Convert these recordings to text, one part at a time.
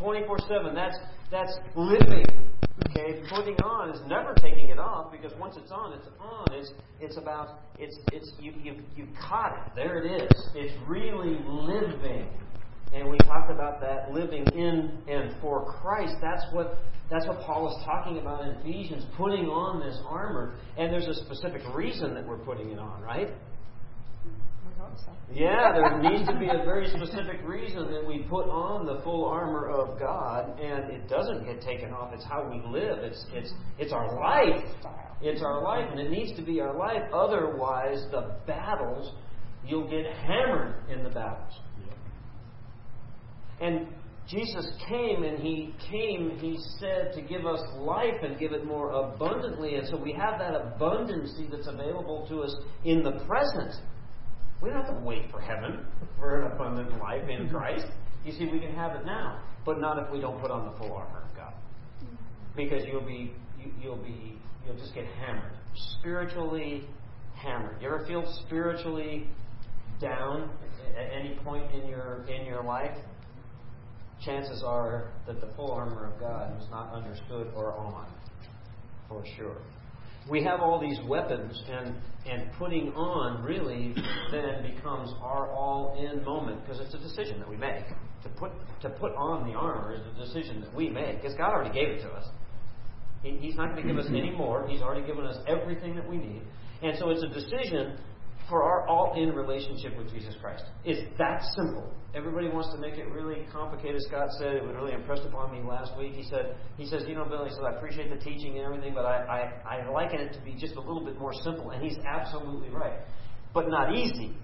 24 7. That's, that's living. Okay? Putting on is never taking it off because once it's on, it's on. It's, it's about, it's, it's, you, you, you caught it. There it is. It's really living. And we talked about that living in and for Christ. That's what that's what Paul is talking about in Ephesians, putting on this armor. And there's a specific reason that we're putting it on, right? Yeah, there needs to be a very specific reason that we put on the full armor of God, and it doesn't get taken off. It's how we live. It's it's it's our life. It's our life, and it needs to be our life. Otherwise, the battles you'll get hammered in the battles. And Jesus came and he came, he said, to give us life and give it more abundantly. And so we have that abundancy that's available to us in the present. We don't have to wait for heaven for an abundant life in mm-hmm. Christ. You see, we can have it now, but not if we don't put on the full armor of God. Mm-hmm. Because you'll be, you, you'll be, you'll just get hammered, spiritually hammered. You ever feel spiritually down at any point in your in your life? chances are that the full armor of God was not understood or on, for sure. We have all these weapons, and, and putting on really then becomes our all in moment because it's a decision that we make. To put, to put on the armor is a decision that we make because God already gave it to us. He, he's not going to give us any mm-hmm. more, He's already given us everything that we need. And so it's a decision for our all in relationship with Jesus Christ. It's that simple. Everybody wants to make it really complicated. Scott said it was really impressed upon me last week. He said, he says, you know, Bill, he said, I appreciate the teaching and everything, but I, I, I liken it to be just a little bit more simple. And he's absolutely right. But not easy.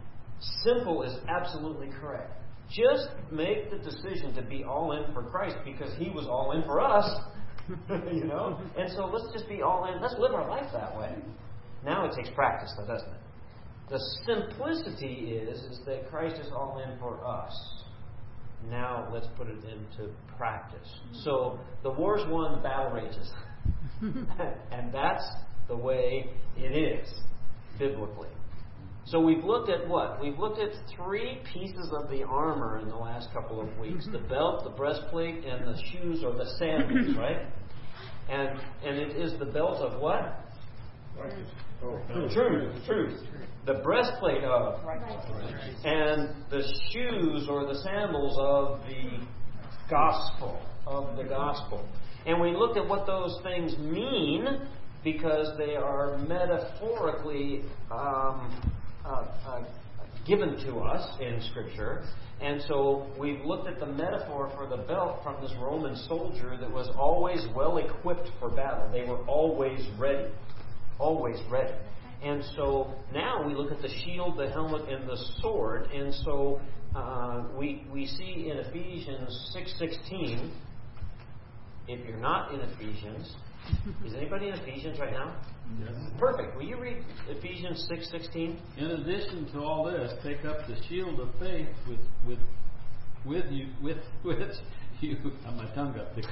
Simple is absolutely correct. Just make the decision to be all in for Christ because he was all in for us. you know? And so let's just be all in. Let's live our life that way. Now it takes practice, though, doesn't it? The simplicity is, is that Christ is all in for us. Now let's put it into practice. Mm-hmm. So the war's won, the battle rages. and that's the way it is, biblically. So we've looked at what? We've looked at three pieces of the armor in the last couple of weeks mm-hmm. the belt, the breastplate, and the shoes or the sandals, right? And, and it is the belt of what? Oh, truth. Truth the breastplate of, and the shoes or the sandals of the gospel. Of the gospel. And we looked at what those things mean because they are metaphorically um, uh, uh, given to us in Scripture. And so we've looked at the metaphor for the belt from this Roman soldier that was always well equipped for battle. They were always ready. Always ready. And so now we look at the shield, the helmet, and the sword. And so uh, we, we see in Ephesians 6.16, if you're not in Ephesians, is anybody in Ephesians right now? Yes. Perfect. Will you read Ephesians 6.16? In addition to all this, take up the shield of faith with, with, with you, with which you, my tongue got thick.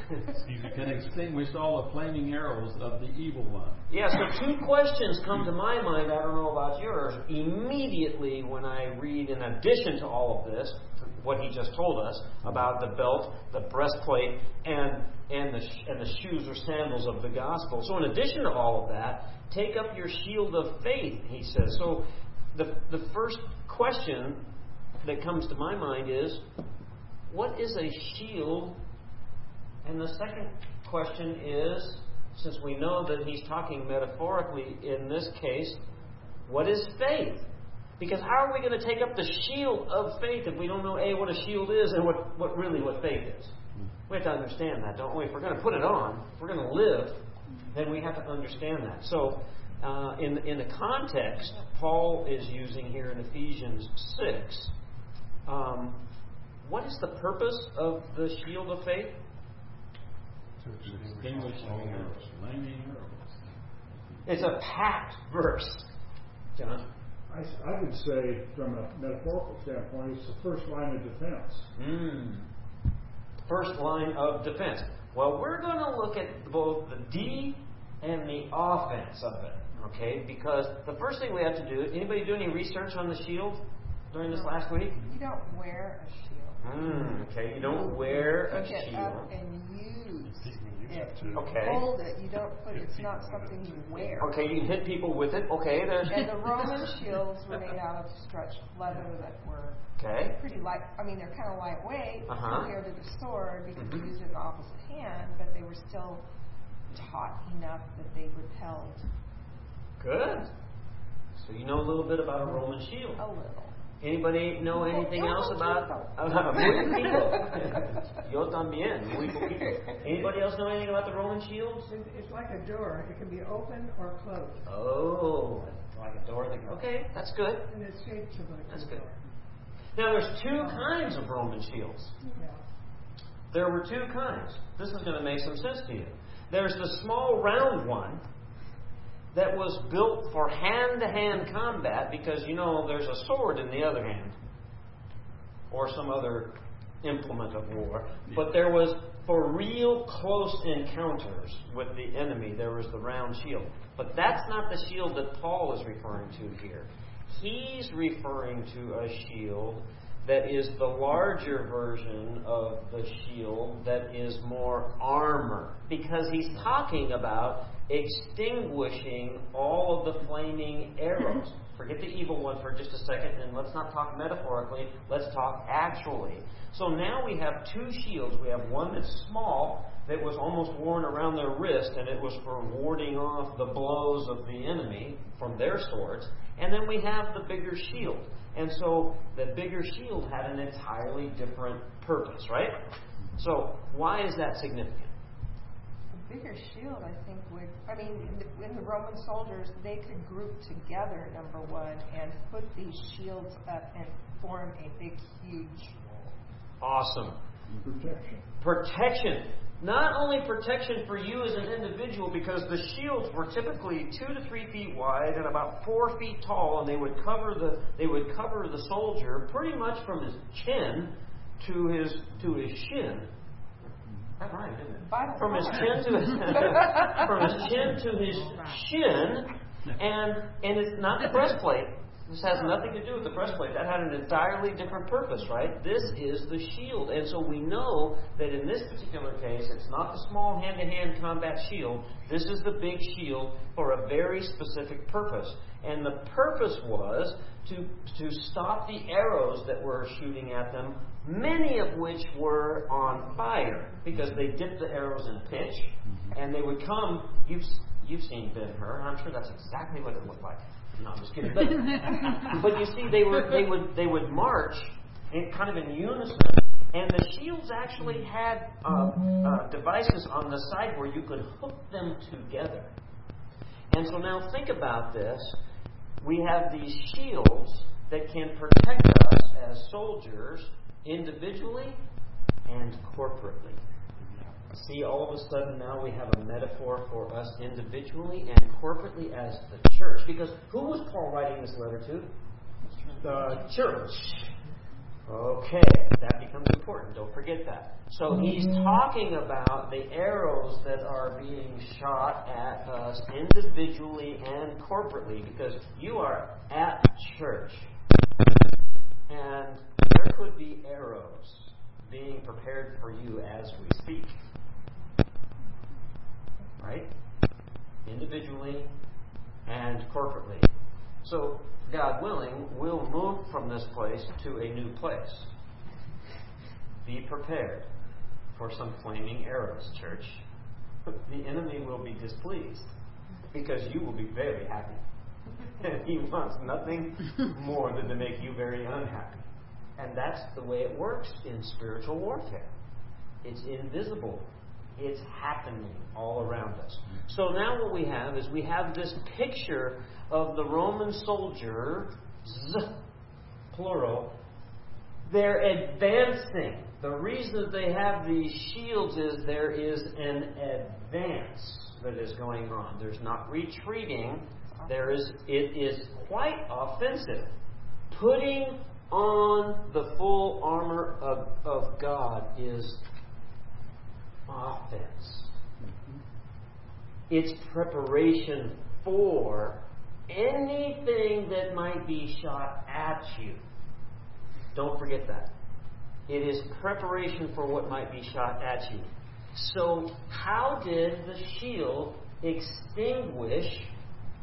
can extinguish all the flaming arrows of the evil one. Yeah, so two questions come to my mind. I don't know about yours. Immediately when I read, in addition to all of this, what he just told us about the belt, the breastplate, and and the and the shoes or sandals of the gospel. So in addition to all of that, take up your shield of faith. He says. So the the first question that comes to my mind is what is a shield? And the second question is since we know that he's talking metaphorically in this case, what is faith? Because how are we going to take up the shield of faith if we don't know A, what a shield is and what, what really what faith is? We have to understand that, don't we? If we're going to put it on, if we're going to live, then we have to understand that. So, uh, in, in the context Paul is using here in Ephesians 6, um, what is the purpose of the shield of faith? Extinguish all flaming arrows. It's a packed verse. John? I, I would say, from a metaphorical standpoint, it's the first line of defense. Mm. First line of defense. Well, we're going to look at both the D and the offense of it, okay? Because the first thing we have to do, anybody do any research on the shield during this last week? You don't wear a shield. Mm, okay, you don't wear a Pick it shield. up and use it. Okay. Hold it. You don't put. It's not something you wear. Okay, you can hit people with it. Okay, there's. And the Roman shields were made out of stretched leather that were Okay. pretty light. I mean, they're kind of lightweight Uh-huh. compared to the sword because Mhm. you used it in the opposite hand, but they were still taut enough that they repelled Good. So you know a little bit about a Roman shield. a little. Anybody know anything else about about muy poquito? Yo también, muy poquito. Anybody else know anything about the Roman shields? It's, it's like a door. It can be open or closed, Oh, like a door that. Okay, that's good. and it's shaped like That's good. Now there's two kinds of Roman shields. Yeah. There were two kinds. This is going to make some sense to you. There's the small round one that was built for hand to hand combat because, you know, there's a sword in the other hand or some other implement of war. But there was for real close encounters with the enemy, there was the round shield. But that's not the shield that Paul is referring to here. He's referring to a shield that is the larger version of the shield that is more armor. Because he's talking about extinguishing all of the flaming arrows. Forget the evil one for just a second, and let's not talk metaphorically, let's talk actually. So now we have two shields. We have one that's small, that was almost worn around their wrist, and it was for warding off the blows of the enemy from their swords. And then we have the bigger shield. And so the bigger shield had an entirely different purpose, right? So why is that significant? The bigger shield, I think, would. I mean, in the, in the Roman soldiers, they could group together, number one, and put these shields up and form a big, huge. Wall. Awesome. Protection. Protection. Not only protection for you as an individual, because the shields were typically two to three feet wide and about four feet tall, and they would cover the they would cover the soldier pretty much from his chin to his to his shin. That rhymed, didn't it? Bible From his chin to his from his chin to his shin, and and it's not the breastplate. This has nothing to do with the breastplate. That had an entirely different purpose, right? This is the shield. And so we know that in this particular case, it's not the small hand to hand combat shield. This is the big shield for a very specific purpose. And the purpose was to, to stop the arrows that were shooting at them, many of which were on fire because they dipped the arrows in pitch mm-hmm. and they would come. You've, you've seen Ben Hur, and I'm sure that's exactly what it looked like. No, I'm just kidding. But, but you see, they were they would they would march in kind of in unison, and the shields actually had uh, uh, devices on the side where you could hook them together. And so now think about this: we have these shields that can protect us as soldiers individually and corporately. See, all of a sudden now we have a metaphor for us individually and corporately as the church. Because who was Paul writing this letter to? The church. Okay, that becomes important. Don't forget that. So he's talking about the arrows that are being shot at us individually and corporately because you are at church. And there could be arrows being prepared for you as we speak right? Individually and corporately. So, God willing, we'll move from this place to a new place. Be prepared for some flaming arrows, church. The enemy will be displeased because you will be very happy. And he wants nothing more than to make you very unhappy. And that's the way it works in spiritual warfare. It's invisible it's happening all around us. So now what we have is we have this picture of the Roman soldier, plural. They're advancing. The reason that they have these shields is there is an advance that is going on. There's not retreating. There is it is quite offensive. Putting on the full armor of, of God is offense. It's preparation for anything that might be shot at you. Don't forget that. It is preparation for what might be shot at you. So, how did the shield extinguish?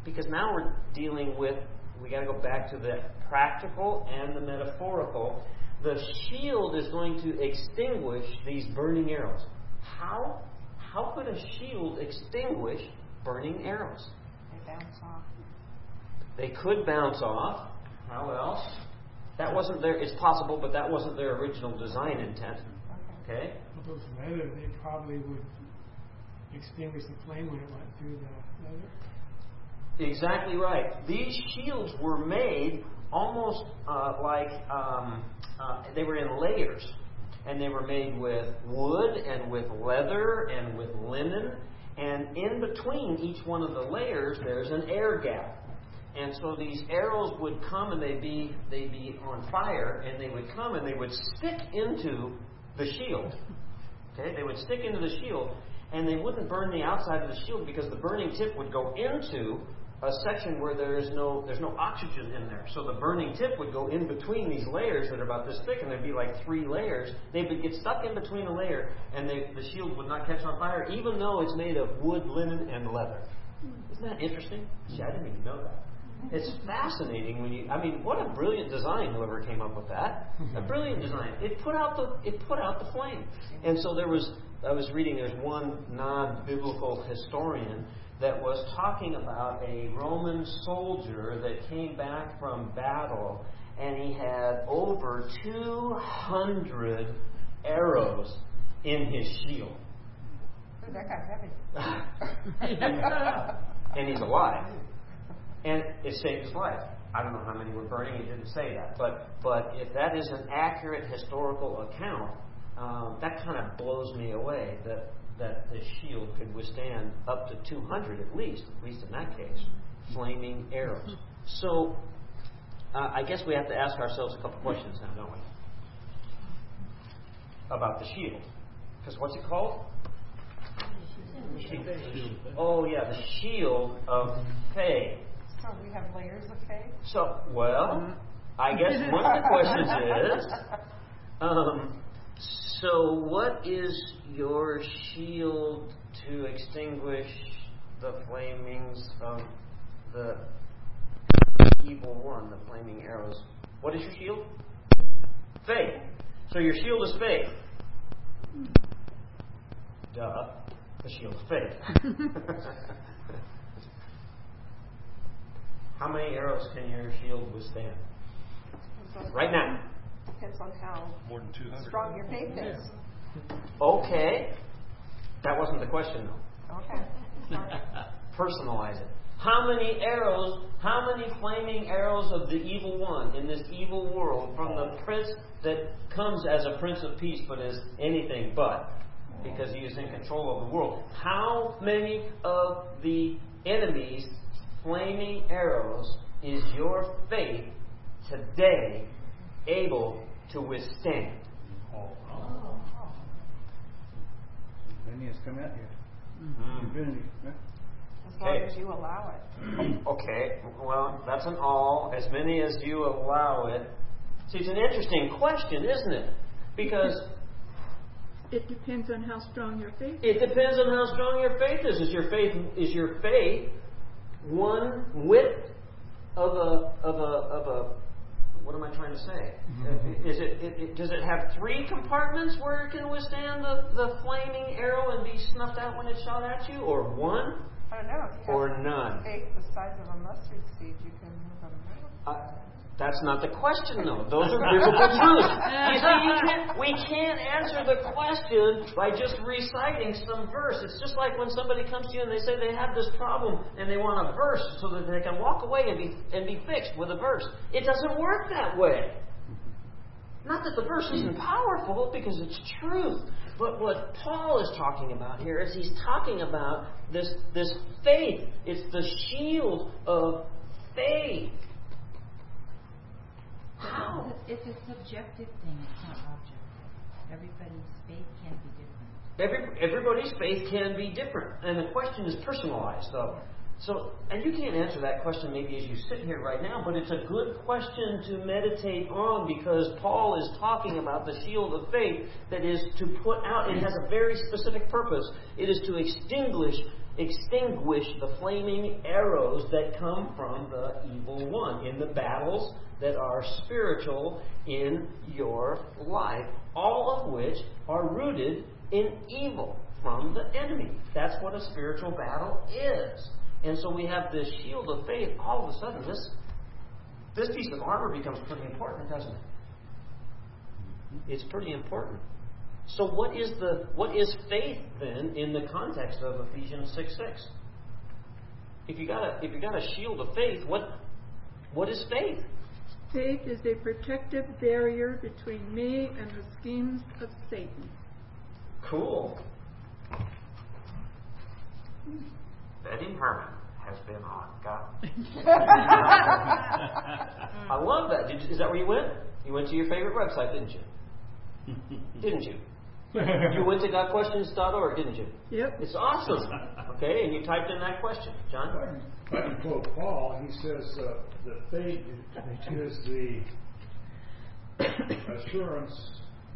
Because now we're dealing with, we got to go back to the practical and the metaphorical. The shield is going to extinguish these burning arrows. How? How could a shield extinguish burning arrows? They bounce off. They could bounce off. How else? That wasn't their. It's possible, but that wasn't their original design intent. Okay. Okay. those leather, they probably would extinguish the flame when it went through the leather. Exactly right. These shields were made almost uh, like um, uh, they were in layers, and they were made with wood and with leather and with linen, and in between each one of the layers, there's an air gap. And so these arrows would come and they'd be they'd be on fire, and they would come and they would stick into the shield. Okay, they would stick into the shield, and they wouldn't burn the outside of the shield because the burning tip would go into a section where there is no there's no oxygen in there. So the burning tip would go in between these layers that are about this thick, and there'd be like three layers. They would get stuck in between the layer, and they, the shield would not catch on fire, even though it's made of wood, linen, and leather. Isn't that interesting? See, I didn't even know that. It's fascinating when you. I mean, what a brilliant design! Whoever came up with that, a brilliant design. It put out the it put out the flame. And so there was. I was reading. There's one non-biblical historian that was talking about a Roman soldier that came back from battle, and he had over 200 arrows in his shield. Ooh, that got heavy. and he's alive. And it saved his life. I don't know how many were burning. He didn't say that, but but if that is an accurate historical account, um, that kind of blows me away. That that the shield could withstand up to 200 at least, at least in that case, flaming arrows. So uh, I guess we have to ask ourselves a couple questions now, don't we? About the shield, because what's it called? Oh yeah, the shield of faith. So we have layers of faith. So, well, I guess one of the questions is, um, so what is your shield to extinguish the flamings of the evil one, the flaming arrows? What is your shield? Faith. So your shield is faith. Duh. The shield of faith. How many arrows can your shield withstand? Right now. Depends on how More than strong your faith is. Okay. That wasn't the question, though. Okay. Personalize it. How many arrows, how many flaming arrows of the evil one in this evil world from the prince that comes as a prince of peace but is anything but because he is in control of the world? How many of the enemy's flaming arrows is your faith today able to withstand? As many has come out here. Mm. Infinity. yeah. As long Okay. as you allow it. Okay, well, that's an all, as many as you allow it. See, it's an interesting question, isn't it? Because It depends on how strong your faith it depends on how strong your faith is. Is your faith is your faith one width of a of a of a what am I trying to say? Is it, it, it does it have three compartments where it can withstand the, the flaming arrow and be snuffed out when it's shot at you, or one, I don't know. If you or have none? faith the size of a mustard seed, you can move a mountain. Uh, that's not the question, though. Those are biblical truths. You see, you can't, we can't answer the question by just reciting some verse. It's just like when somebody comes to you and they say they have this problem and they want a verse so that they can walk away and be and be fixed with a verse. It doesn't work that way. Not that the verse isn't powerful, because it's truth. But what Paul is talking about here is he's talking about this this faith. It's the shield of faith. How? It's a subjective thing, it's not objective. Everybody's faith can be different. Every, everybody's faith can be different, and the question is personalized. So, So, and you can't answer that question maybe as you sit here right now, but it's a good question to meditate on because Paul is talking about the shield of faith that is to put out, it has a very specific purpose. It is to extinguish extinguish the flaming arrows that come from the evil one in the battles that are spiritual in your life, all of which are rooted in evil from the enemy. That's what a spiritual battle is. And so we have this shield of faith. All of a sudden, this this piece of armor becomes pretty important, doesn't it? It's pretty important. So what is the what is faith then in the context of Ephesians six six? If you got a if you got a shield of faith, what what is faith? Faith is a protective barrier between me and the schemes of Satan. Cool. Betty Herman has been on God. I love that. Did, is that where you went? You went to your favorite website, didn't you? didn't you? You went to GotQuestions.org, didn't you? Yep. It's awesome. Okay, and you typed in that question, John. If I can quote Paul, he says uh, that faith is the assurance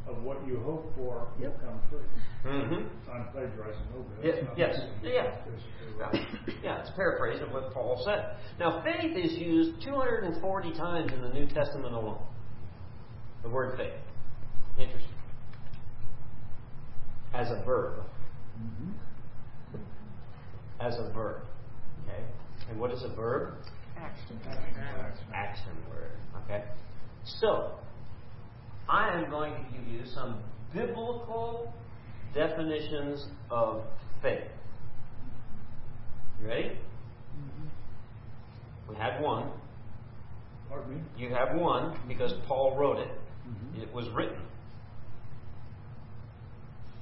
of what you hope for will come true. Mm-hmm. I'm plagiarizing a little bit. It's not yes, basically- yeah. basically. Yeah, it's a paraphrase of what Paul said. Now, faith is used 240 times in the New Testament alone. The word faith. Interesting. As a verb. As a verb. Okay? And what is a verb? Action. Action word. Okay? So, I am going to give you some biblical definitions of faith. You ready? We had one. Pardon me? You have one because Paul wrote it. Mhm. It was written.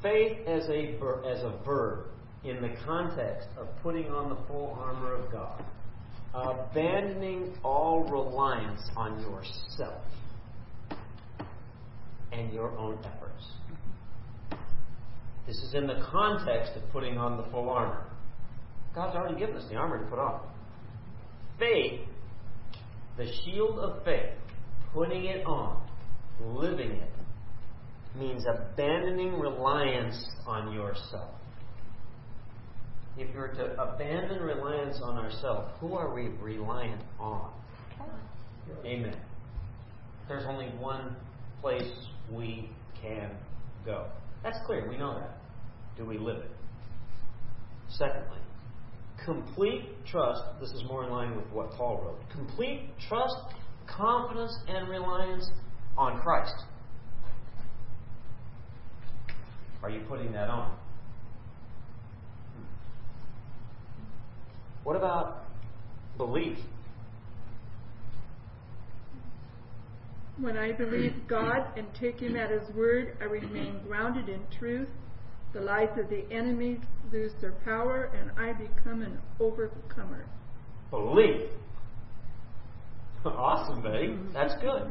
Faith as a as a verb in the context of putting on the full armor of God, abandoning all reliance on yourself and your own efforts. This is in the context of putting on the full armor. God's already given us the armor to put on. Faith the shield of faith, putting it on, living it, means abandoning reliance on yourself. If you're to abandon reliance on ourselves, who are we reliant on? Amen. There's only one place we can go. That's clear. We know that. Do we live it? Secondly, complete trust. This is more in line with what Paul wrote. Complete trust, confidence, and reliance on Christ. Are you putting that on? Hmm. What about belief? When I believe God and take Him at His word, I remain grounded in truth. The lies of the enemy lose their power, and I become an overcomer. Belief. awesome, Betty. That's good.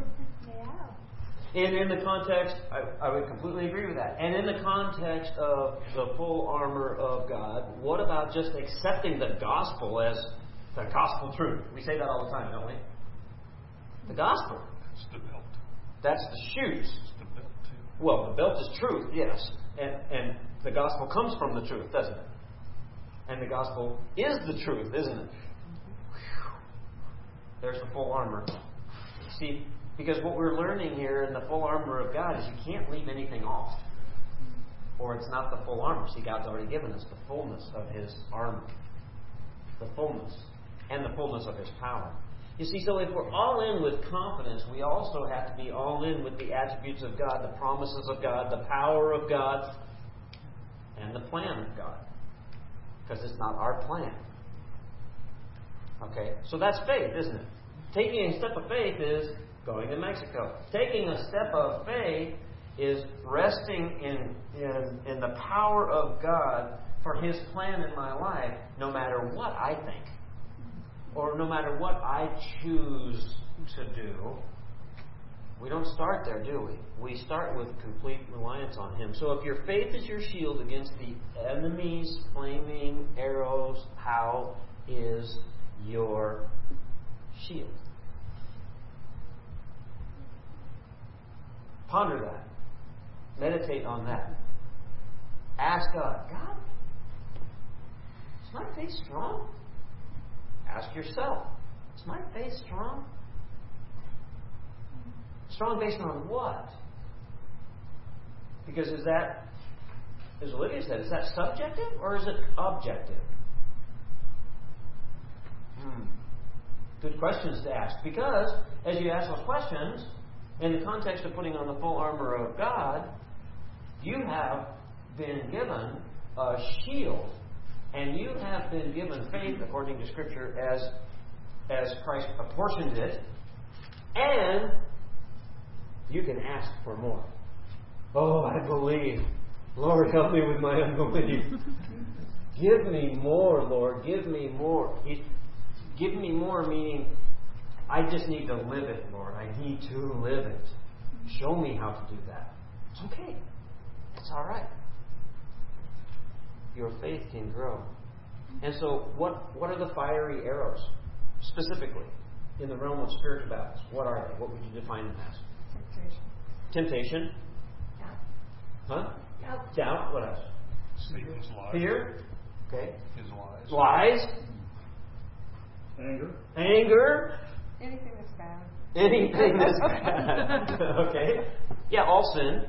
And in the context, I, I would completely agree with that. And in the context of the full armor of God, what about just accepting the gospel as the gospel truth? We say that all the time, don't we? The gospel. It's the belt. That's the shoes. It's the belt too. Well, the belt is truth, yes. And, and the gospel comes from the truth, doesn't it? And the gospel is the truth, isn't it? Whew. There's the full armor. See, because what we're learning here in the full armor of God is you can't leave anything off. Or it's not the full armor. See, God's already given us the fullness of His armor. The fullness. And the fullness of His power. You see, so if we're all in with confidence, we also have to be all in with the attributes of God, the promises of God, the power of God, and the plan of God. Because it's not our plan. Okay? So that's faith, isn't it? Taking a step of faith is going to Mexico. Taking a step of faith is resting in, in, in the power of God for His plan in my life, no matter what I think, or no matter what I choose to do. We don't start there, do we? We start with complete reliance on Him. So if your faith is your shield against the enemy's flaming arrows, how is your shield? Ponder that. Meditate on that. Ask God, God, is my faith strong? Ask yourself, is my faith strong? Strong based on what? Because is that, as Olivia said, is that subjective or is it objective? Hmm. Good questions to ask. Because as you ask those questions, in the context of putting on the full armor of God, you have been given a shield, and you have been given faith according to Scripture as as Christ apportioned it, and you can ask for more. Oh, I believe. Lord, help me with my unbelief. Give me more, Lord. Give me more. Give me more, meaning I just need to live it, Lord. I need to live it. Show me how to do that. It's okay. It's all right. Your faith can grow. And so, what, what are the fiery arrows, specifically, in the realm of spiritual battles? What are they? What would you define them as? Temptation. Temptation. Doubt. Huh? Doubt. Doubt. What else? Satan's lies. Fear. Okay. His lies. Lies. Anger. Anger. Anything that's bad. Anything that's bad. okay. Yeah, all sin.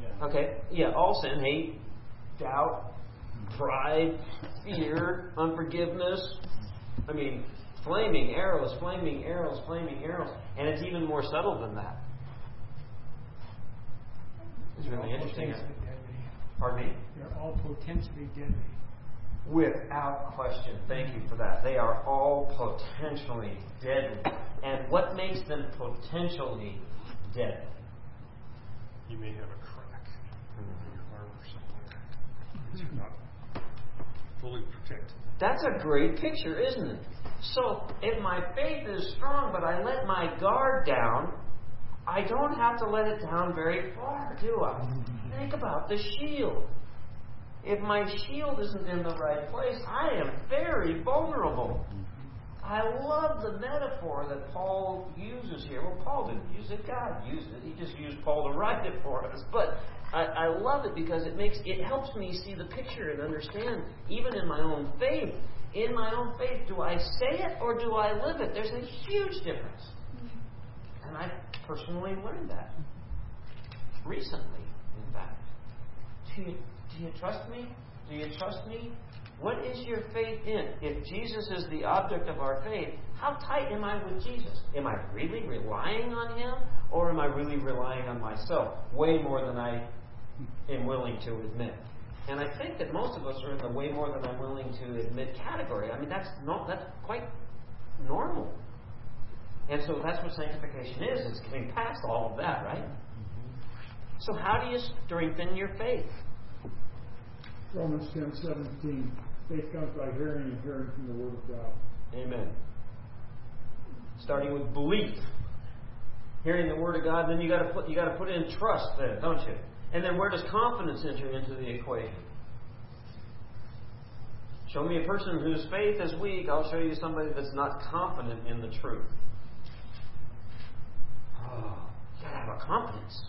Yeah. Okay. Yeah, all sin. Hate, doubt, pride, fear, unforgiveness. I mean, flaming arrows, flaming arrows, flaming arrows. And it's even more subtle than that. It's really interesting. Pardon me? They're all potentially deadly. Without question. Thank you for that. They are all potentially deadly. And what makes them potentially deadly? You may have a crack in your arm or something. Because you're hmm. not fully protected. That's a great picture, isn't it? So, if my faith is strong, but I let my guard down, I don't have to let it down very far, do I? Mm-hmm. Think about the shield. If my shield isn't in the right place, I am very vulnerable. I love the metaphor that Paul uses here. Well, Paul didn't use it, God used it. He just used Paul to write it for us. But I, I love it because it makes it helps me see the picture and understand, even in my own faith. In my own faith, do I say it or do I live it? There's a huge difference. And I personally learned that recently, in fact. You, do you trust me? Do you trust me? What is your faith in? If Jesus is the object of our faith, how tight am I with Jesus? Am I really relying on Him or am I really relying on myself? Way more than I am willing to admit. And I think that most of us are in the way more than I'm willing to admit category. I mean, that's not that's quite normal. And so that's what sanctification is. It's getting past all of that, right? Mm-hmm. So how do you strengthen your faith? Romans ten seventeen. Faith comes by hearing and hearing from the Word of God. Amen. Starting with belief, hearing the word of God, then you got to put you got to put in trust then, don't you? And then where does confidence enter into the equation? Show me a person whose faith is weak. I'll show you somebody that's not confident in the truth. Oh, you gotta have a confidence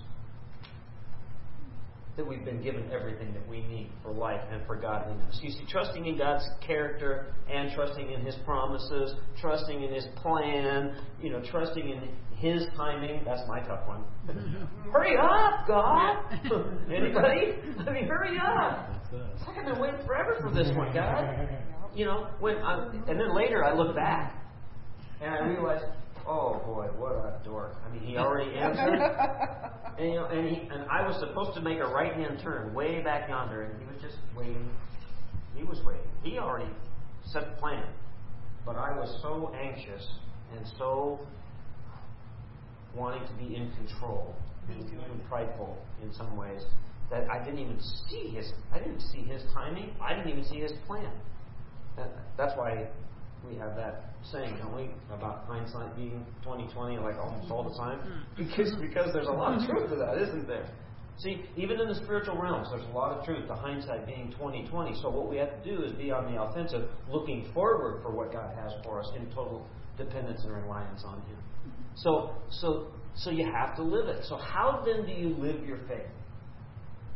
that we've been given everything that we need for life and for godliness. You see, trusting in God's character and trusting in His promises, trusting in His plan, you know, trusting in His timing. That's my tough one. hurry up, God! Anybody? I mean, hurry up! It's like I've been waiting forever for this one, God. You know, when I, and then later I look back and I realize, oh boy, what a dork. I mean, he already answered. And you know, and he and I was supposed to make a right hand turn way back yonder, and he was just waiting. He was waiting. He already set the plan, but I was so anxious and so wanting to be in control, and even prideful in some ways, that I didn't even see his. I didn't see his timing. I didn't even see his plan. That, that's why we have that saying, don't we, about hindsight being twenty twenty, like almost all the time, hmm. because because there's a lot of truth to that, isn't there? See, even in the spiritual realms, there's a lot of truth, the hindsight being 2020. So what we have to do is be on the offensive, looking forward for what God has for us in total dependence and reliance on Him. So, so, so you have to live it. So how then do you live your faith?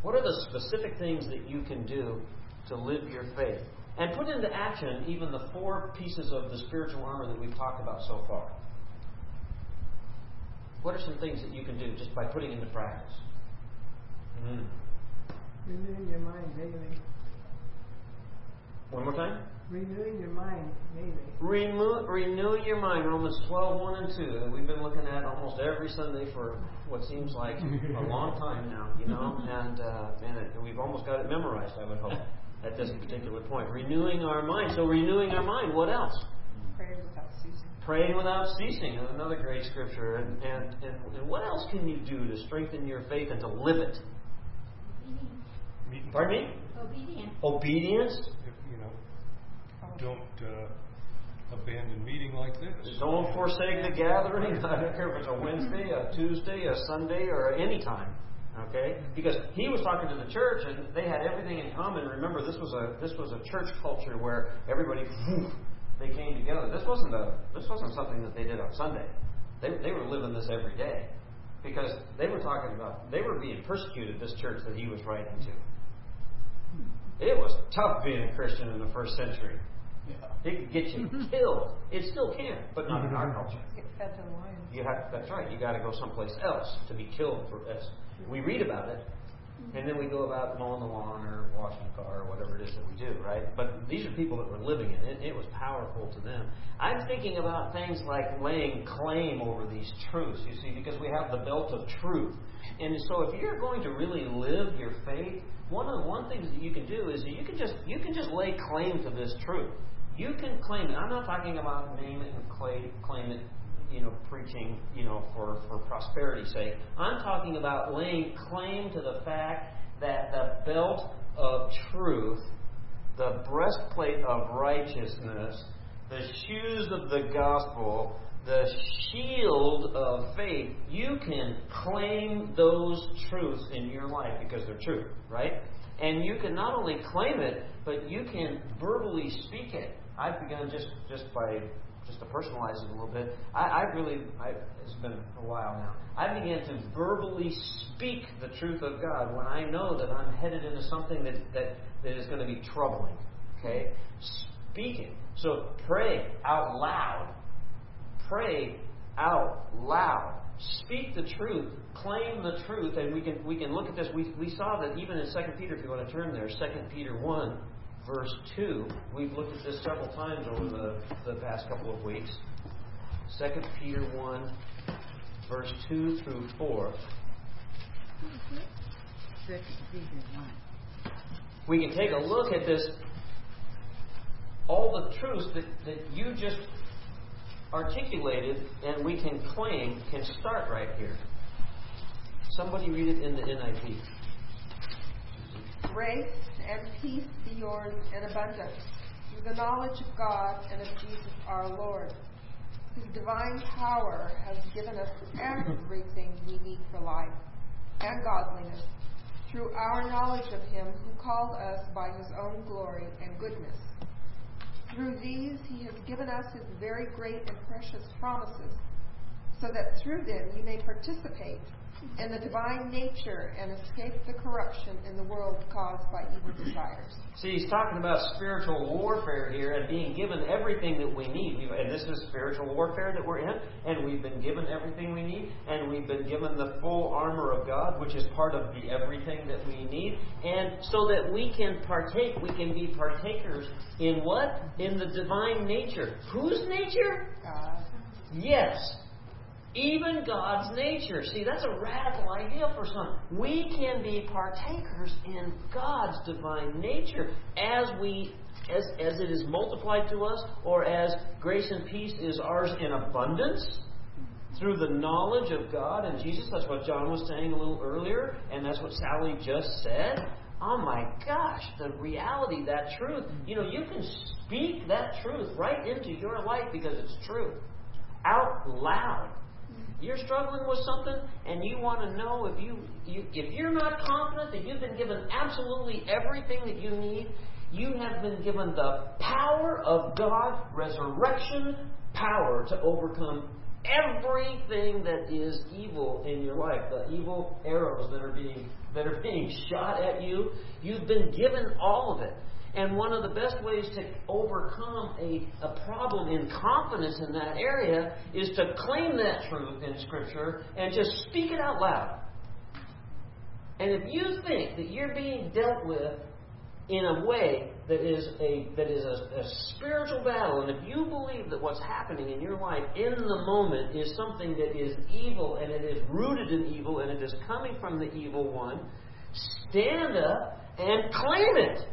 What are the specific things that you can do to live your faith? And put into action even the four pieces of the spiritual armor that we've talked about so far. What are some things that you can do just by putting into practice? Mm. Renewing your mind daily. One more time. Renewing your mind daily. Renew, renew your mind. Romans 12, 1 and 2. That we've been looking at almost every Sunday for what seems like a long time now, you know, and, uh, and it, we've almost got it memorized, I would hope, at this particular point. Renewing our mind. So, renewing our mind, what else? Praying without ceasing. Praying without ceasing, another great scripture. And, and, and, and what else can you do to strengthen your faith and to live it? Meeting. Pardon me? Obedience. Obedience. If, you know, don't uh, abandon meeting like this. Don't forsake the gathering. I don't care if it's a Wednesday, a Tuesday, a Sunday, or any time. Okay? Because he was talking to the church and they had everything in common. Remember, this was a this was a church culture where everybody whew, they came together. This wasn't a this wasn't something that they did on Sunday. They they were living this every day. Because they were talking about they were being persecuted, this church that he was writing to. It was tough being a Christian in the first century. It could get you mm-hmm. killed. It still can, but not in our mm-hmm. culture. Get fed to lions. You have that's right. You got to go someplace else to be killed for as we read about it, and then we go about mowing the lawn or washing the car or whatever it is that we do, right? But these are people that were living it. It, it was powerful to them. I'm thinking about things like laying claim over these truths. You see, because we have the belt of truth, and so if you're going to really live your faith, one of the one things that you can do is you can just you can just lay claim to this truth. You can claim it. I'm not talking about name it and claim it you know, preaching, you know, for, for prosperity's sake. I'm talking about laying claim to the fact that the belt of truth, the breastplate of righteousness, the shoes of the gospel, the shield of faith, you can claim those truths in your life because they're true, right? And you can not only claim it, but you can verbally speak it. I've begun just, just by just to personalize it a little bit, I, I really, I, it's been a while now. I began to verbally speak the truth of God when I know that I'm headed into something that, that, that is going to be troubling. Okay? Speak it. So pray out loud. Pray out loud. Speak the truth. Claim the truth. And we can we can look at this. We, we saw that even in 2 Peter, if you want to turn there, 2 Peter 1, verse 2. We've looked at this several times over the, the past couple of weeks. 2 Peter 1, verse 2 through 4. We can take a look at this, all the truths that, that you just articulated and we can claim can start right here. Somebody read it in the NIV. Grace and peace be yours in abundance through the knowledge of God and of Jesus our Lord. His divine power has given us everything we need for life and godliness through our knowledge of Him who called us by His own glory and goodness. Through these He has given us His very great and precious promises, so that through them you may participate in the divine nature and escape the corruption in the world caused by evil desires. See, he's talking about spiritual warfare here and being given everything that we need. And this is spiritual warfare that we're in, and we've been given everything we need, and we've been given the full armor of God, which is part of the everything that we need, and so that we can partake, we can be partakers in what? In the divine nature. Whose nature? God. Yes. Even God's nature. See, that's a radical idea for some. We can be partakers in God's divine nature as we as, as it is multiplied to us, or as grace and peace is ours in abundance through the knowledge of God and Jesus. That's what John was saying a little earlier, and that's what Sally just said. Oh my gosh, the reality, that truth. You know, you can speak that truth right into your life because it's true. Out loud. You're struggling with something, and you want to know if you, you if you're not confident that you've been given absolutely everything that you need. You have been given the power of God, resurrection power to overcome everything that is evil in your life, the evil arrows that are being that are being shot at you. You've been given all of it. And one of the best ways to overcome a, a problem in confidence in that area is to claim that truth in Scripture and just speak it out loud. And if you think that you're being dealt with in a way that is a that is a, a, spiritual battle, and if you believe that what's happening in your life in the moment is something that is evil and it is rooted in evil and it is coming from the evil one, stand up and claim it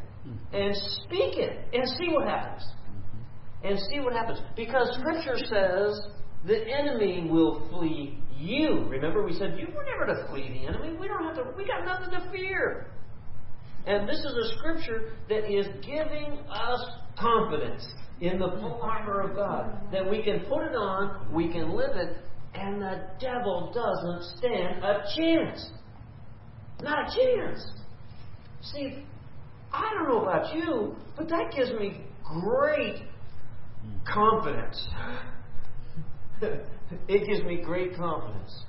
and speak it and see what happens. Mm-hmm. And see what happens. Because Scripture says the enemy will flee you. Remember, we said you were never to flee the enemy. We don't have to. We got nothing to fear. And this is a scripture that is giving us confidence in the full armor of God that we can put it on, we can live it, and the devil doesn't stand a chance. Not a chance. See, I don't know about you, but that gives me great confidence. it gives me great confidence.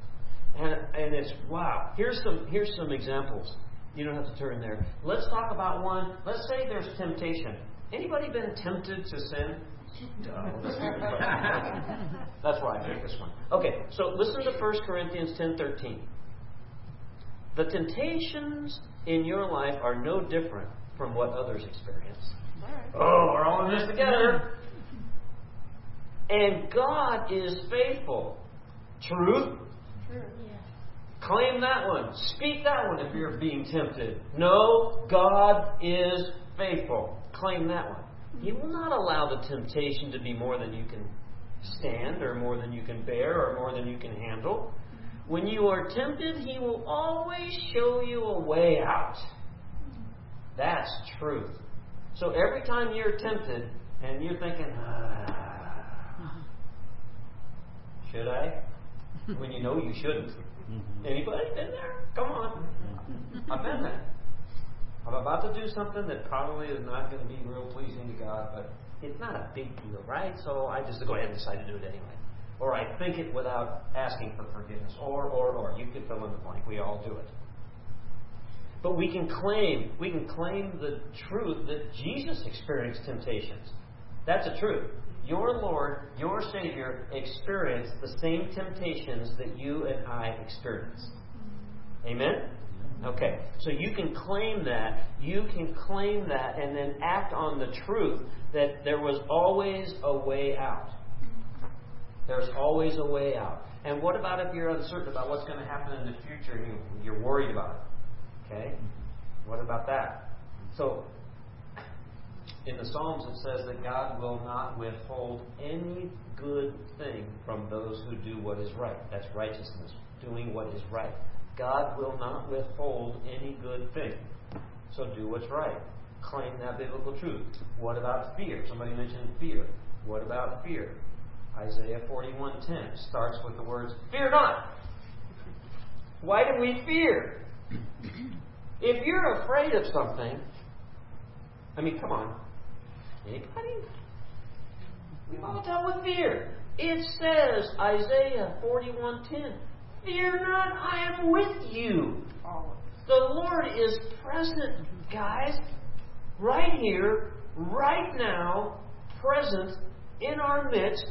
And, and it's wow. Here's some here's some examples. You don't have to turn there. Let's talk about one. Let's say there's temptation. Anybody been tempted to sin? That's why I picked this one. Okay, so listen to 1 Corinthians 10:13. The temptations in your life are no different from what others experience. Oh, we're all in this together. And God is faithful. Truth? True. Claim that one. Speak that one if you're being tempted. No, God is faithful. Claim that one. He will not allow the temptation to be more than you can stand, or more than you can bear, or more than you can handle. When you are tempted, He will always show you a way out. That's truth. So every time you're tempted and you're thinking, ah, should I? When you know you shouldn't. Anybody been there? Come on. I've been there. I'm about to do something that probably is not going to be real pleasing to God, but it's not a big deal, right? So I just go ahead and decide to do it anyway. Or I think it without asking for forgiveness. Or, or, or. You can fill in the blank. We all do it. But we can claim, we can claim the truth that Jesus experienced temptations. That's a truth. Your Lord, your Savior, experienced the same temptations that you and I experience. Amen? Okay, so you can claim that. You can claim that and then act on the truth that there was always a way out. There's always a way out. And what about if you're uncertain about what's going to happen in the future and you're worried about it? Okay? What about that? So, in the Psalms it says that God will not withhold any good thing from those who do what is right. That's righteousness, doing what is right. God will not withhold any good thing. So do what's right. Claim that biblical truth. What about fear? Somebody mentioned fear. What about fear? Isaiah 41:10 starts with the words, "Fear not." Why do we fear? If you're afraid of something, I mean, come on. Anybody? We've all dealt with fear. It says, Isaiah 41:10, "Fear not, I am with you." The Lord is present, guys, right here, right now, present in our midst.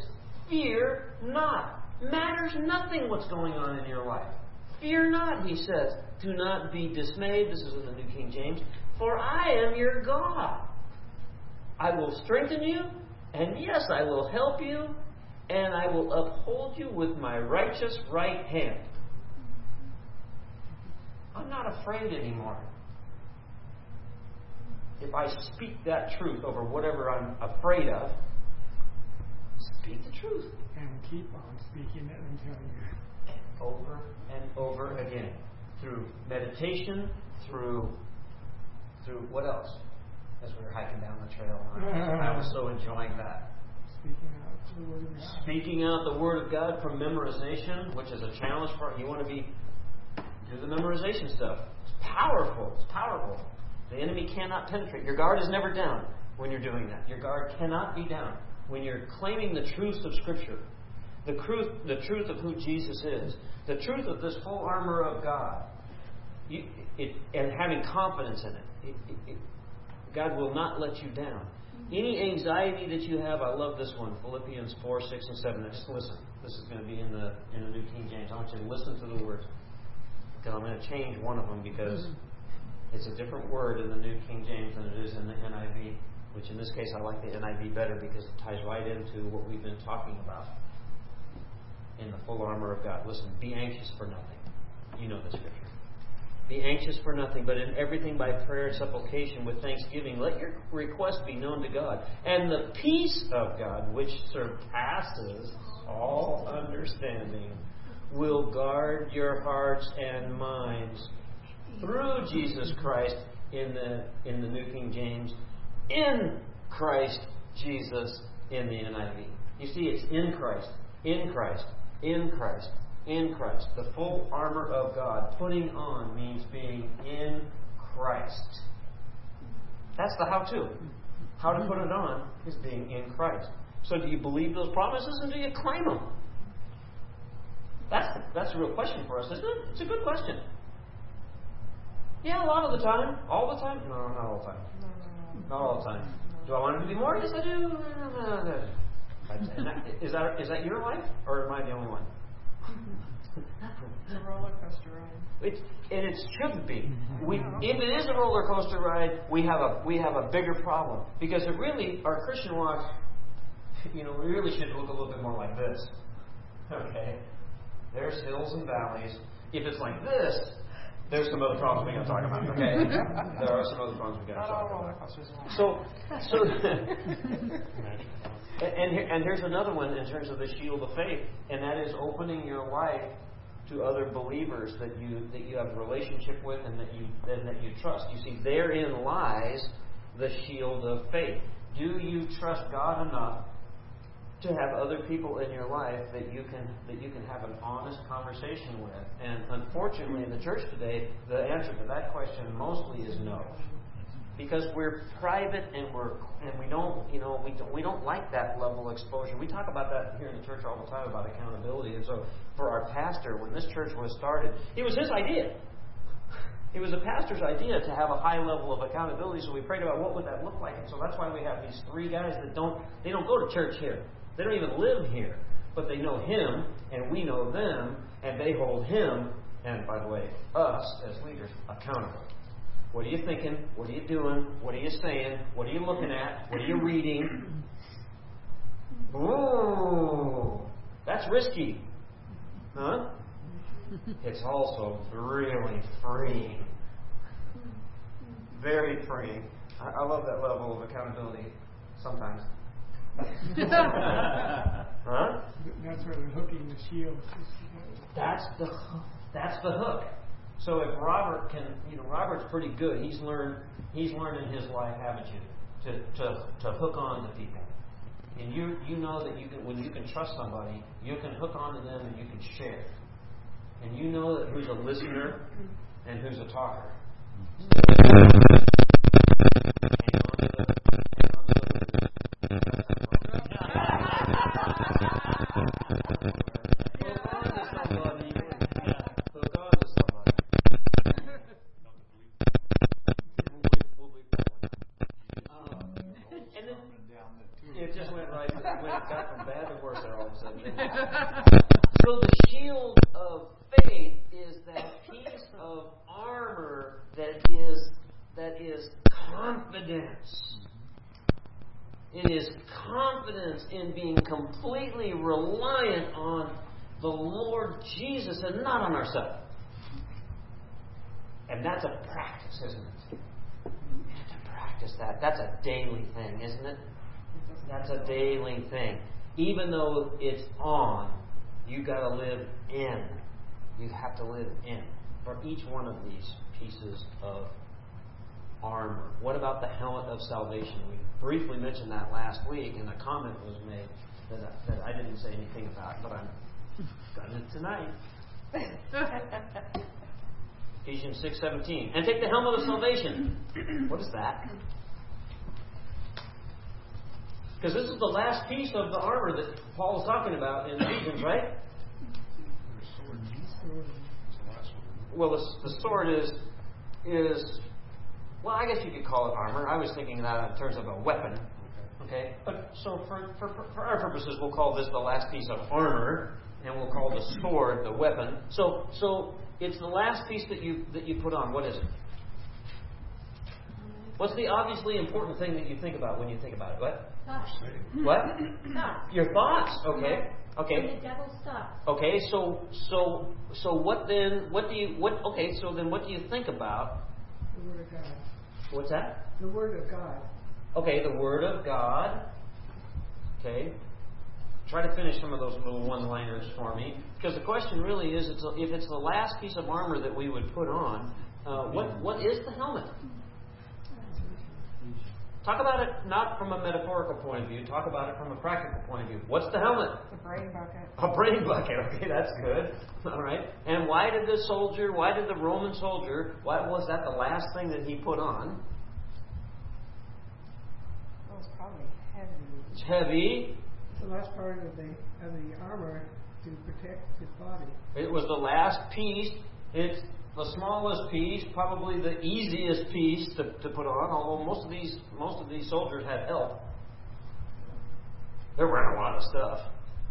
Fear not. Matters nothing what's going on in your life. Fear not, he says. Do not be dismayed. This is in the New King James. For I am your God. I will strengthen you, and yes, I will help you, and I will uphold you with my righteous right hand. I'm not afraid anymore. If I speak that truth over whatever I'm afraid of, speak the truth. And keep on speaking it until you over and over again through meditation, through through what else? As we were hiking down the trail, I was so enjoying that. speaking out the word of God. Speaking out the Word of God from memorization, which is a challenge for you want to be do the memorization stuff. It's powerful. It's powerful. The enemy cannot penetrate. Your guard is never down when you're doing that. Your guard cannot be down when you're claiming the truth of Scripture, the truth, the truth of who Jesus is, the truth of this full armor of God, you, it, and having confidence in it. It, it. God will not let you down. Any anxiety that you have, I love this one, Philippians 4, 6, and 7. Now just listen. This is going to be in the in the New King James. I want you to listen to the words. Because I'm going to change one of them because it's a different word in the New King James than it is in the NIV, which in this case I like the NIV better because it ties right into what we've been talking about in the full armor of God. Listen, be anxious for nothing. You know the scripture. Be anxious for nothing, but in everything by prayer and supplication with thanksgiving, let your request be known to God. And the peace of God, which surpasses all understanding, will guard your hearts and minds through Jesus Christ in the in the New King James, in Christ Jesus in the NIV. You see, it's in Christ, in Christ, in Christ, in Christ. The full armor of God. Putting on means being in Christ. That's the how to. How to put it on is being in Christ. So, do you believe those promises and do you claim them? That's the, that's a real question for us, isn't it? It's a good question. Yeah, a lot of the time. All the time? No, not all the time. Not all the time. Do I want it to be more? Yes, I do. That, is that is that your life, or am I the only one? It's a roller coaster ride. It, and it shouldn't be. We, if it is a roller coaster ride, we have a we have a bigger problem because it really our Christian walk, you know, we really should look a little bit more like this. Okay, there's hills and valleys. If it's like this, there's some other problems we got to talk about. Okay, there are some other problems we got to talk about. So, so, and here, and here's another one in terms of the shield of faith, and that is opening your life to other believers that you that you have a relationship with and that you and that you trust. You see, therein lies the shield of faith. Do you trust God enough to have other people in your life that you can that you can have an honest conversation with? And unfortunately, in the church today, the answer to that question mostly is no because we're private and we're and we don't you know we don't, we don't like that level of exposure. We talk about that here in the church all the time about accountability. And so for our pastor, when this church was started, it was his idea. It was a pastor's idea to have a high level of accountability. So we prayed about what would that look like. And so that's why we have these three guys that don't they don't go to church here. They don't even live here, but they know him and we know them, and they hold him and by the way us as leaders accountable. What are you thinking? What are you doing? What are you saying? What are you looking at? What are you reading? Ooh, that's risky. Huh? It's also really freeing. Very freeing. I, I love that level of accountability sometimes. huh? That's where they're hooking the shield. That's the that's the hook. So if Robert can, you know, Robert's pretty good. He's learned he's learned in his life, haven't you, to to to hook on to people. And you you know that you can when you can trust somebody, you can hook on to them and you can share. And you know that who's a listener and who's a talker. Mm-hmm. Hang on to the- hang on to the- Hook on to somebody. Hook on to somebody. We'll leave- we'll leave that one. Um, and then it just went right. It went got from bad to worse there all of a sudden. didn't it? So the shield of faith is that piece of armor that is that is confidence. his confidence in being completely reliant on the Lord Jesus and not on ourselves. And that's a practice, isn't it? You have to practice that. That's a daily thing, isn't it? That's a daily thing. Even though it's on, you've got to live in. You have to live in for each one of these pieces of armor? What about the helmet of salvation? We briefly mentioned that last week, and a comment was made that I, that I didn't say anything about, but I'm going to tonight. Ephesians 6:17. And take the helmet of salvation. What is that? Because this is the last piece of the armor that Paul is talking about in Ephesians, right? Well, the, the sword is is well, I guess you could call it armor. I was thinking that in terms of a weapon. Okay, but so for, for, for our purposes, we'll call this the last piece of armor, and we'll call the sword the weapon. So so it's the last piece that you that you put on. What is it? What's the obviously important thing that you think about when you think about it? What? Thoughts. What? Thoughts. Your thoughts. Okay. When Okay. the devil's thoughts. Okay. So so so what then? What do you what? Okay. So then what do you think about? The Word of God. What's that? The Word of God. Okay. The Word of God. Okay. Try to finish some of those little one-liners for me, because the question really is: it's if it's the last piece of armor that we would put on, uh, what what is the helmet? Talk about it not from a metaphorical point of view. Talk about it from a practical point of view. What's the helmet? The brain bucket. A brain bucket. Okay, that's good. All right. And why did the soldier? Why did the Roman soldier? Why was that the last thing that he put on? That was probably heavy. It's heavy. It's the last part of the of the armor to protect his body. It was the last piece. It's the smallest piece, probably the easiest piece to, to put on. Although most of these most of these soldiers had help. They're wearing a lot of stuff.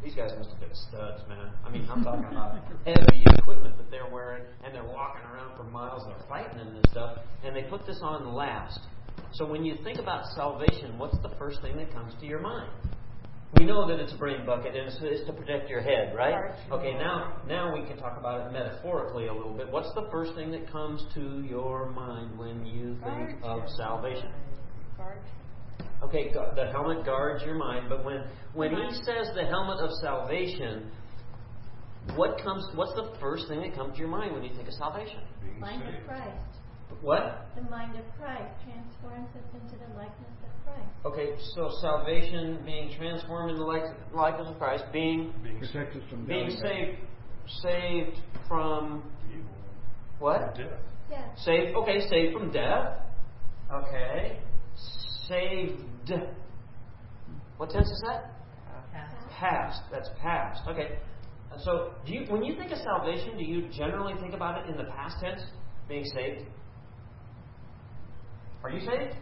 These guys must have been studs, man. I mean, I'm talking about heavy equipment that they're wearing, and they're walking around for miles and they're fighting in this stuff, and they put this on last. So when you think about salvation, what's the first thing that comes to your mind? We know that it's a brain bucket and it's, it's to protect your head, right? Okay, now now we can talk about it metaphorically a little bit. What's the first thing that comes to your mind when you think of salvation? Guard. Okay, the helmet guards your mind, but when when he says the helmet of salvation, what comes? What's the first thing that comes to your mind when you think of salvation? Being Mind of saved. Christ. What? The mind of Christ transforms us into the likeness of Christ. Okay, so salvation, being transformed in the like- likeness of Christ, being Being Protect us from being saved saved from evil. what? Death. Yes. Saved. Okay, saved from death. Okay, saved. What tense is that? Past. That's past. Okay. So, do you, when you think of salvation, do you generally think about it in the past tense, being saved? Are you saved?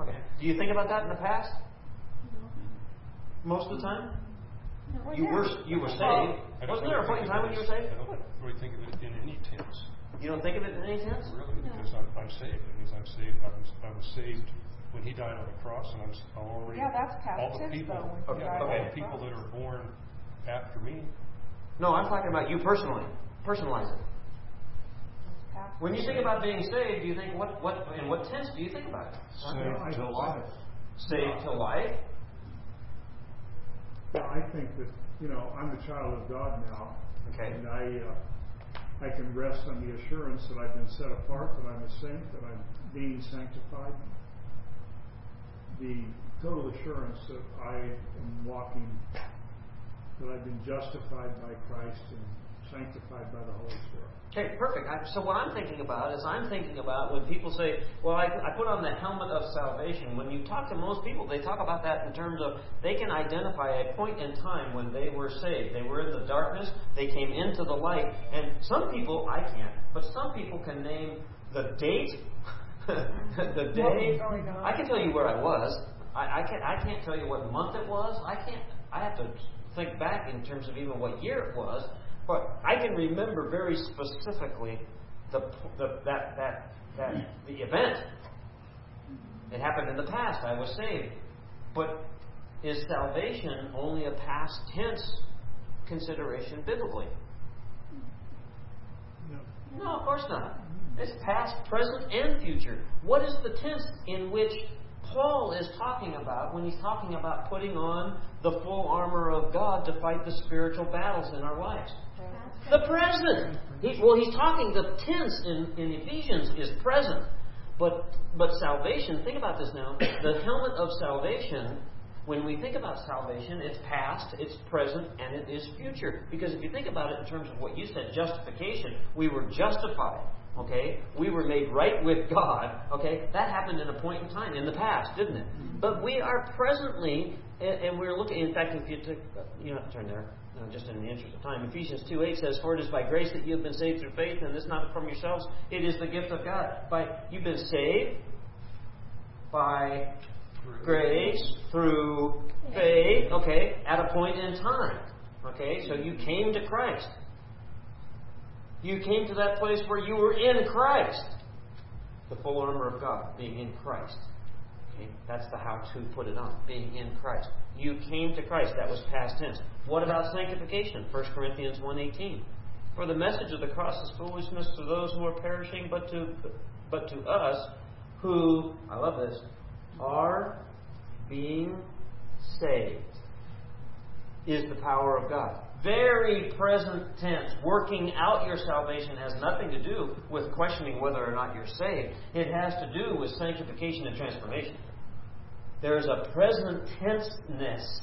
Okay. Do you think about that in the past? Most of the time? No. You were you were saved. I Wasn't there a point in time when you were saved? I don't really think of it in any tense. You don't think of it in any sense? Really, No. because I'm, I'm saved. It means I'm saved. I was, I was saved when He died on the cross, and I'm, s- I'm already. Yeah, that's past all the tense, people, though, when He yeah, all the the people that are born after me. No, I'm talking about you personally. Personalize it. When you think about being saved, do you think what what in what tense do you think about it? Saved to life. Saved to life. Well, I think that, you know, I'm a child of God now, Okay. and I, uh, I can rest on the assurance that I've been set apart, that I'm a saint, that I'm being sanctified. The total assurance that I am walking, that I've been justified by Christ and sanctified by the Holy Spirit. Okay, perfect. I, so what I'm thinking about is I'm thinking about when people say, "Well, I, I put on the helmet of salvation." When you talk to most people, they talk about that in terms of they can identify a point in time when they were saved. They were in the darkness. They came into the light. And some people, I can't, but some people can name the date, the day. going on? I can tell you where I was. I, I can't. I can't tell you what month it was. I can't. I have to think back in terms of even what year it was. But I can remember very specifically the, the that that that the event. It happened in the past. I was saved. But is salvation only a past tense consideration biblically? No, of course not. It's past, present, and future. What is the tense in which Paul is talking about when he's talking about putting on the full armor of God to fight the spiritual battles in our lives? The present. He, well, he's talking, the tense in, in Ephesians is present. But but salvation, think about this now. The helmet of salvation, when we think about salvation, it's past, it's present, and it is future. Because if you think about it in terms of what you said, justification, we were justified. Okay? We were made right with God. Okay? That happened in a point in time, in the past, didn't it? But we are presently, and, and we're looking, in fact, if you took, you don't have to turn there, uh, just in the interest of time. Ephesians 2 8 says, For it is by grace that you have been saved through faith, and this not from yourselves. It is the gift of God. By You've been saved by grace through faith, okay, at a point in time. Okay, so you came to Christ. You came to that place where you were in Christ. The full armor of God, being in Christ. Okay, that's the how to put it on, being in Christ. You came to Christ. That was past tense. What about sanctification? 1 Corinthians 1.18. For the message of the cross is foolishness to those who are perishing, but to, but to us who, I love this, are being saved is the power of God. Very present tense. Working out your salvation has nothing to do with questioning whether or not you're saved. It has to do with sanctification and transformation. There is a present tenseness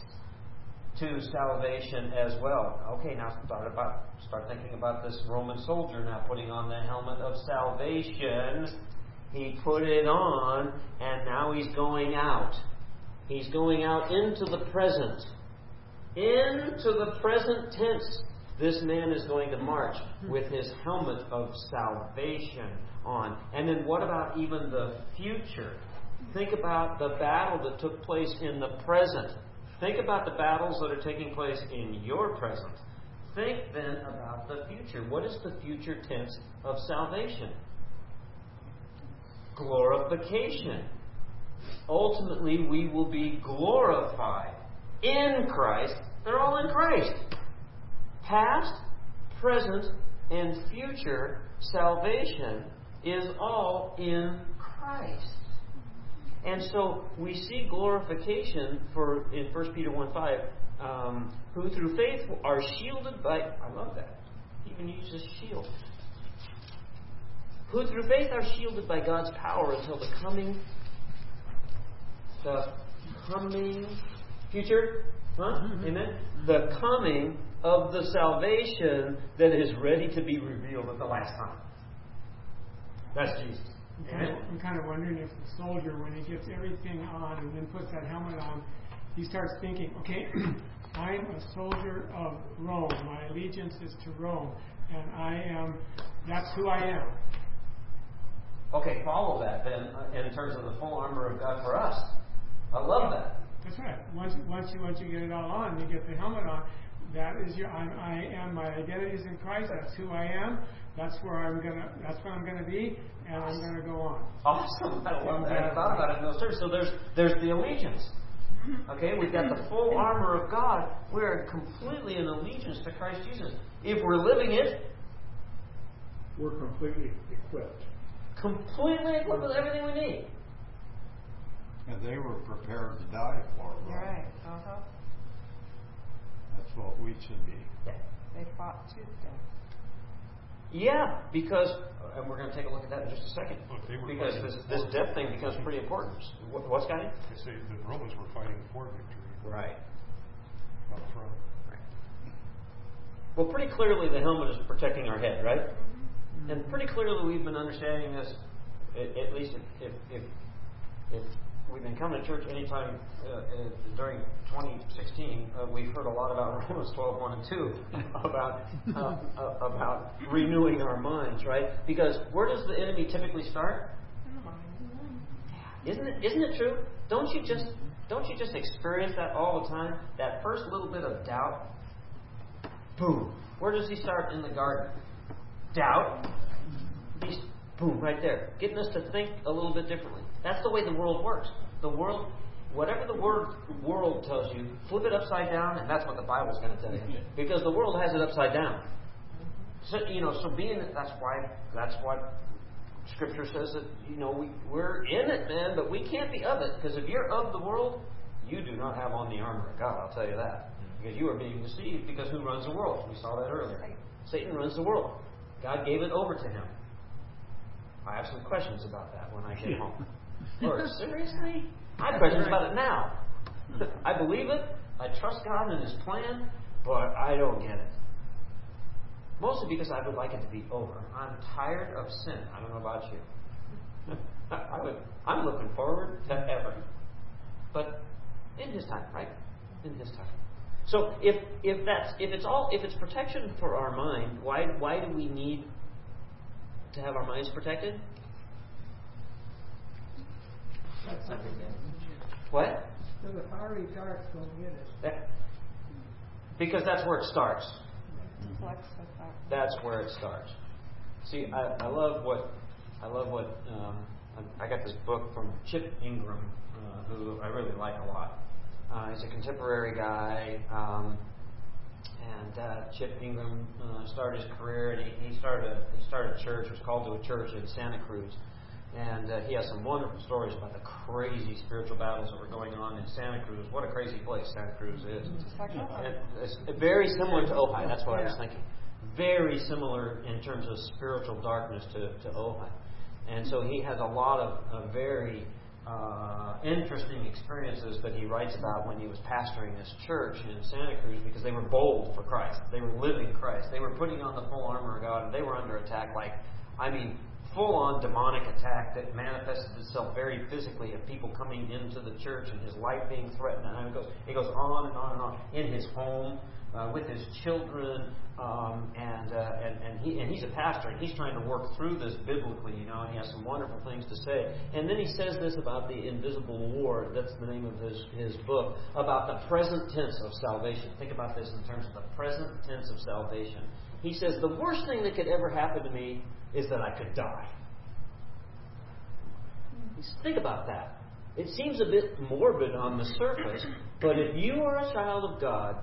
to salvation as well. Okay, now start about start thinking about this Roman soldier now putting on the helmet of salvation. He put it on and now he's going out. He's going out into the present. Into the present tense. This man is going to march with his helmet of salvation on. And then what about even the future? Think about the battle that took place in the present. Think about the battles that are taking place in your present. Think then about the future. What is the future tense of salvation? Glorification. Ultimately, we will be glorified in Christ. They're all in Christ. Past, present, and future salvation is all in Christ. And so we see glorification for in 1 Peter 1 5, um, who through faith are shielded by I love that. He even uses shield. Who through faith are shielded by God's power until the coming the coming future? Huh? Amen? The coming of the salvation that is ready to be revealed at the last time. That's Jesus. I'm kind, of, I'm kind of wondering if the soldier, when he gets everything on and then puts that helmet on, he starts thinking, okay, I'm a soldier of Rome. My allegiance is to Rome. And I am, that's who I am. Okay, follow that then uh, in terms of the full armor of God for us. I love that. That's right. Once, once you once you get it all on, you get the helmet on. That is your. I'm, I am. My identity is in Christ. That's who I am. That's where I'm gonna. That's where I'm gonna be, and I'm gonna go on. Awesome. I love that. I thought about it in those terms. So there's there's the allegiance. Okay, we've got the full armor of God. We're completely in allegiance to Christ Jesus. If we're living it, we're completely equipped. Completely equipped with everything we need. And they were prepared to die for it. Right. Uh huh. That's what we should be. They fought tooth death. Yeah, because, and we're going to take a look at that in just a second. Look, because this, this death thing becomes pretty important. What, what's Scotty? They say the Romans were fighting for victory Right. up front. Well, pretty clearly the helmet is protecting our head, right? Mm-hmm. And pretty clearly we've been understanding this, at, at least if, if, if, if we've been coming to church anytime uh, uh, during 2016, uh, we've heard a lot about Romans 12, 1 and 2, about, uh, uh, about renewing our minds, right? Because where does the enemy typically start? Isn't it, isn't it true? Don't you just don't you just experience that all the time? That first little bit of doubt, boom. Where does he start in the garden? Doubt. Boom right there, getting us to think a little bit differently. That's the way the world works. The world, whatever the word world tells you, flip it upside down, and that's what the Bible's going to tell you. Because the world has it upside down. So you know, so being that's why that's what Scripture says that you know we we're in it, man, but we can't be of it because if you're of the world, you do not have on the armor of God. I'll tell you that mm-hmm. because you are being deceived. Because who runs the world? We saw that earlier. Satan runs the world. God gave it over to him. I have some questions about that when I get home. Lord, seriously? I have questions about it now. I believe it. I trust God and His plan, but I don't get it. Mostly because I would like it to be over. I'm tired of sin. I don't know about you. I would, I'm looking forward to heaven. But in His time, right? In His time. So if if that's if it's all if it's protection for our mind, why why do we need to have our minds protected? What? So the fiery darts don't get us. That- because that's where it starts. Flex with that. That's where it starts. See, I, I love what I love what um, I I got this book from Chip Ingram, uh, who I really like a lot. Uh, he's a contemporary guy, um, and uh, Chip Ingram uh, started his career, and he, he started a, he started a church. Was called to a church in Santa Cruz, and uh, he has some wonderful stories about the crazy spiritual battles that were going on in Santa Cruz. What a crazy place Santa Cruz is! And it's very similar to Ojai. That's what I was thinking. Very similar in terms of spiritual darkness to, to Ojai. And so he has a lot of, of very uh, interesting experiences that he writes about when he was pastoring this church in Santa Cruz because they were bold for Christ. They were living Christ. They were putting on the full armor of God, and they were under attack like, I mean, full on demonic attack that manifested itself very physically of people coming into the church and his life being threatened. And it goes, it goes on and on and on in his home. Uh, with his children, um, and, uh, and and he and he's a pastor, and he's trying to work through this biblically, you know, and he has some wonderful things to say. And then he says this about the invisible war. That's the name of his his book about the present tense of salvation. Think about this in terms of the present tense of salvation. He says the worst thing that could ever happen to me is that I could die. Think about that. It seems a bit morbid on the surface, but if you are a child of God,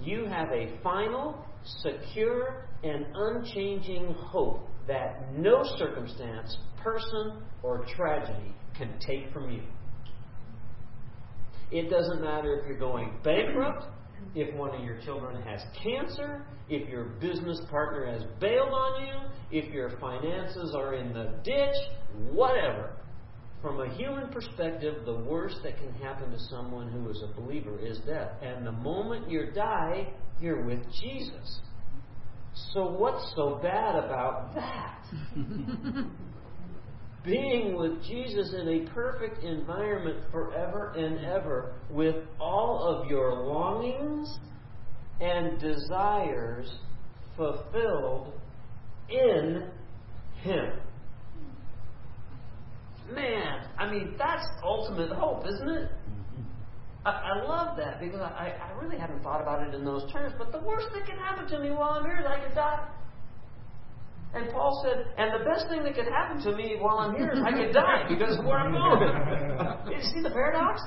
you have a final, secure, and unchanging hope that no circumstance, person, or tragedy can take from you. It doesn't matter if you're going bankrupt, if one of your children has cancer, if your business partner has bailed on you, if your finances are in the ditch, whatever. From a human perspective, the worst that can happen to someone who is a believer is death. And the moment you die, you're with Jesus. So, what's so bad about that? Being with Jesus in a perfect environment forever and ever, with all of your longings and desires fulfilled in Him. Man, I mean, that's ultimate hope, isn't it? I, I love that because I, I really hadn't thought about it in those terms. But the worst that can happen to me while I'm here is I could die. And Paul said, and the best thing that could happen to me while I'm here is I could die because of where I'm going. you see the paradox?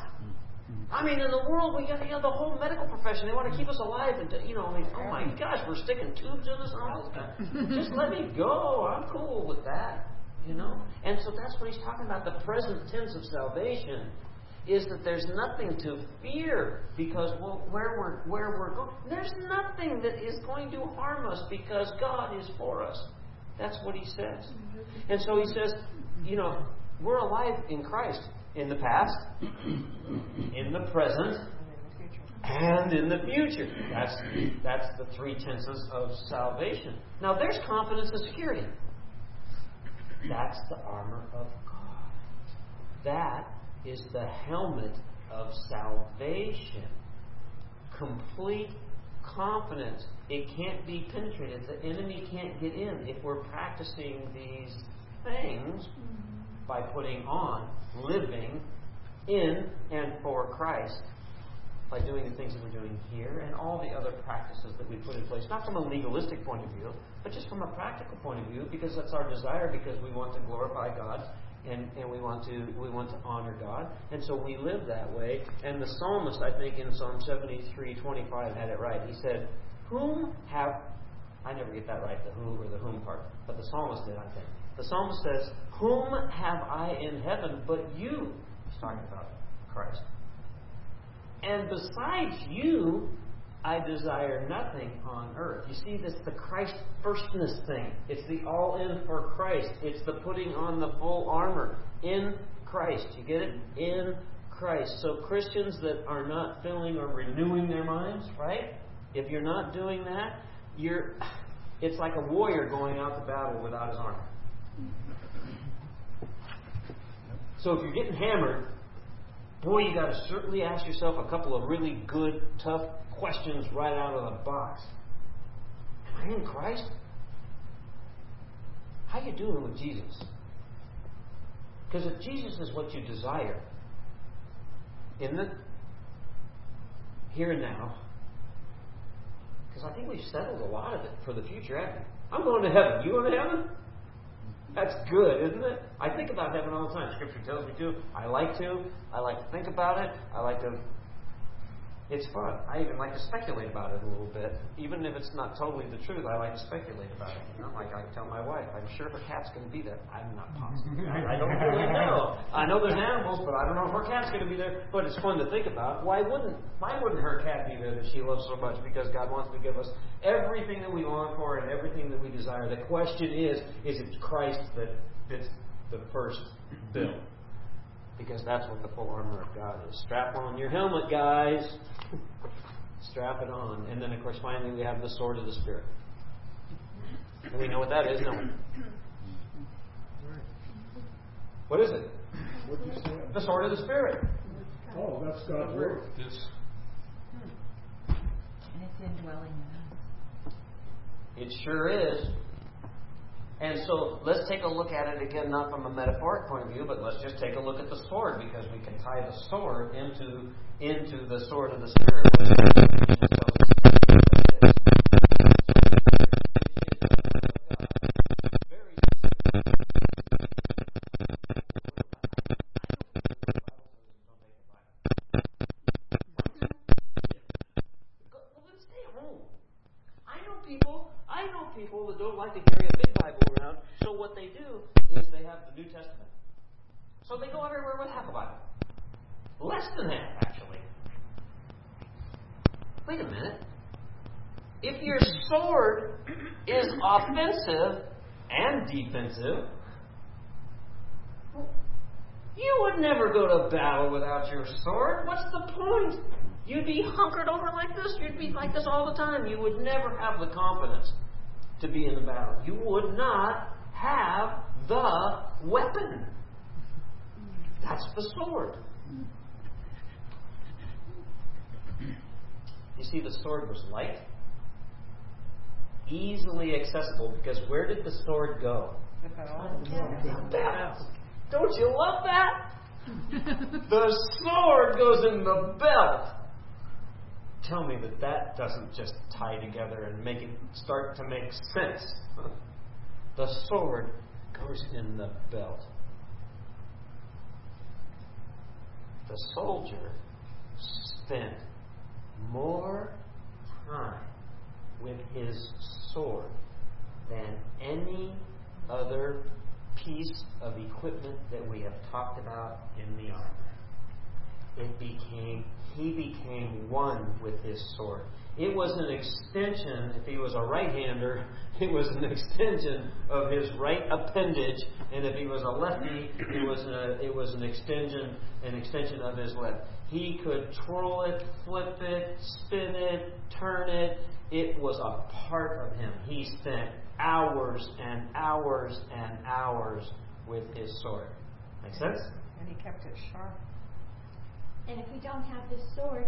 I mean, in the world, we got you know, the whole medical profession. They want to keep us alive, and you know, I mean, oh my gosh, we're sticking tubes in us and all this kind. Just let me go. I'm cool with that. You know, and so that's what he's talking about. The present tense of salvation is that there's nothing to fear because well, where we're where we're going, there's nothing that is going to harm us because God is for us. That's what he says. And so he says, you know, we're alive in Christ in the past, in the present, and in the future. That's that's the three tenses of salvation. Now there's confidence and security. That's the armor of God. That is the helmet of salvation. Complete confidence. It can't be penetrated. The enemy can't get in if we're practicing these things mm-hmm. by putting on, living in and for Christ by doing the things that we're doing here and all the other practices that we put in place, not from a legalistic point of view, but just from a practical point of view, because that's our desire, because we want to glorify God and, and we want to we want to honor God, and so we live that way. And the psalmist, I think, in Psalm seventy three twenty five had it right. He said, "Whom have I never get that right, the who or the whom part, but the psalmist did, I think. The psalmist says, "Whom have I in heaven but you?" He's talking about Christ. And besides you, I desire nothing on earth. You see, this the Christ firstness thing. It's the all in for Christ. It's the putting on the full armor in Christ. You get it? In Christ. So Christians that are not filling or renewing their minds, right? If you're not doing that, you're it's like a warrior going out to battle without his armor. So if you're getting hammered, boy, you got to certainly ask yourself a couple of really good, tough questions right out of the box. Am I in Christ? How are you doing with Jesus? Because if Jesus is what you desire in the here and now, because I think we've settled a lot of it for the future? I'm going to heaven. You going to heaven? That's good, isn't it? I think about heaven all the time. Scripture tells me to. I like to. I like to think about it. I like to it's fun. I even like to speculate about it a little bit. Even if it's not totally the truth, I like to speculate about it. You know, like I tell my wife, I'm sure her cat's going to be there. I'm not positive. I, don't really know. I know there's animals, but I don't know if her cat's going to be there. But it's fun to think about. Why wouldn't Why wouldn't her cat be there that she loves so much? Because God wants to give us everything that we long for and everything that we desire. The question is, is it Christ that fits the first bill? Because that's what the full armor of God is. Strap on your helmet, guys. Strap it on. And then, of course, finally, we have the sword of the Spirit. And we know what that is, don't we? What is it? What you say? The sword of the Spirit. Oh, that's God's word. This, And it's indwelling in us. It sure is. And so let's take a look at it again, not from a metaphoric point of view, but let's just take a look at the sword because we can tie the sword into into the sword of the spirit. which Ephesians tells us what it is. Very Go- well, then stay home. I know people. I know people that don't like to carry a big Bible around. So what they do is they have the New Testament. So they go everywhere with half a Bible. Less than half, actually. Wait a minute. If your sword is offensive and defensive, you would never go to battle without your sword. What's the point? You'd be hunkered over like this. You'd be like this all the time. You would never have the confidence to be in the battle. You would not have the weapon. That's the sword. You see, the sword was light, easily accessible, because where did the sword go? The belt. Don't you love that? the sword goes in the belt. Tell me that that doesn't just tie together and make it start to make sense. the sword goes in the belt. The soldier spent more time with his sword than any other piece of equipment that we have talked about in the armor. It became he became one with his sword. It was an extension, if he was a right hander, it was an extension of his right appendage, and if he was a lefty, it was a, it was an extension an extension of his left. He could twirl it, flip it, spin it, turn it. It was a part of him. He spent hours and hours and hours with his sword. Make sense? And he kept it sharp. And if we don't have this sword,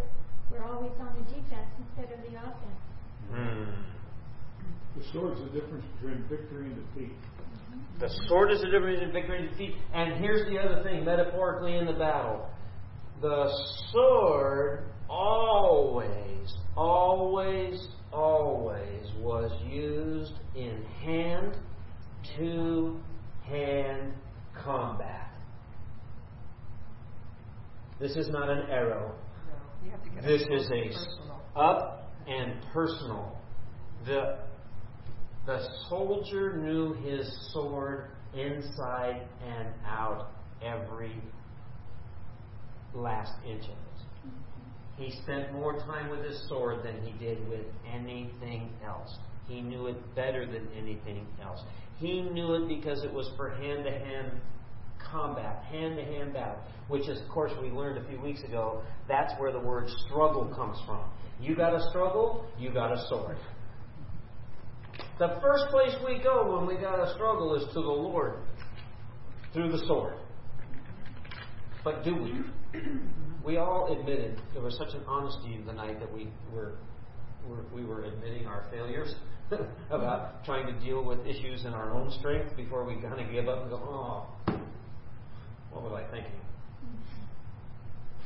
we're always on the defense instead of the offense. Hmm. The is the difference between victory and defeat. The sword is the difference between victory and defeat. And here's the other thing, metaphorically in the battle. The sword always, always, always was used in hand to hand combat. This is not an arrow. No, you have to This is a personal. up and personal. The the soldier knew his sword inside and out every last inch of it. He spent more time with his sword than he did with anything else. He knew it better than anything else. He knew it because it was for hand to hand combat, hand to hand battle, which is, of course, we learned a few weeks ago, that's where the word struggle comes from. You got a struggle, you got a sword. The first place we go when we got a struggle is to the Lord through the sword. But do we? We all admitted there was such an honesty the night that we were, were we were admitting our failures about trying to deal with issues in our own strength before we kind of give up and go, oh, what was I thinking?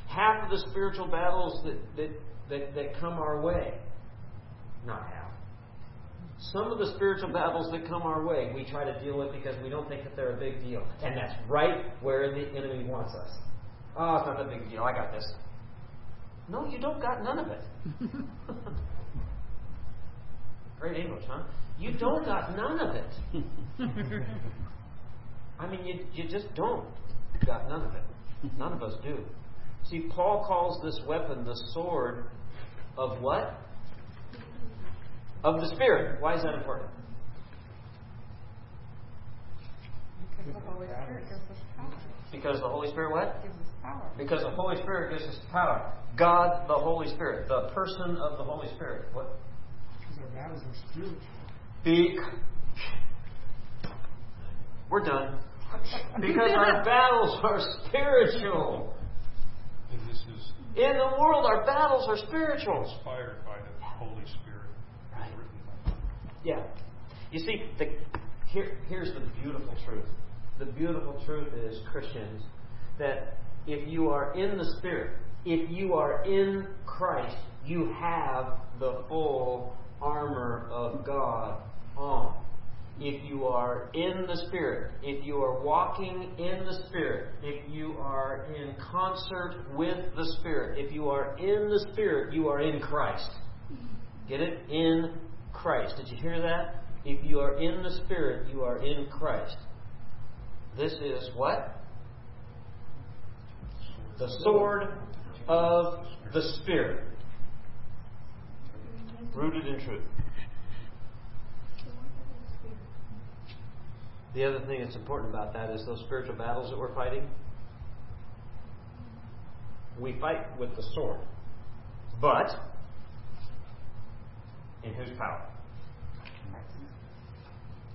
Half of the spiritual battles that, that, that, that come our way, not half. Some of the spiritual battles that come our way, we try to deal with because we don't think that they're a big deal. And that's right where the enemy wants us. Oh, it's not a big a deal. I got this. No, you don't got none of it. Great English, huh? You don't got none of it. I mean, you, you just don't got none of it. None of us do. See, Paul calls this weapon the sword of what? Of the Spirit. Why is that important? Because the Holy Spirit gives us power. Because the Holy Spirit what? Gives us power. Because the Holy Spirit gives us power. God, the Holy Spirit, the person of the Holy Spirit. What? Because our battles are spiritual. Be. We're done. Because our battles are spiritual. And this is In the world, our battles are spiritual. inspired by the Holy Spirit. Right. Written. Yeah. You see, the, here, here's the beautiful truth. The beautiful truth is, Christians, that if you are in the Spirit, if you are in Christ, you have the full armor of God on. If you are in the Spirit, if you are walking in the Spirit, if you are in concert with the Spirit, if you are in the Spirit, you are in Christ. Get it? In Christ. Did you hear that? If you are in the Spirit, you are in Christ. This is what? The sword of the Spirit. Rooted in truth. The other thing that's important about that is those spiritual battles that we're fighting. We fight with the sword. But, in whose power?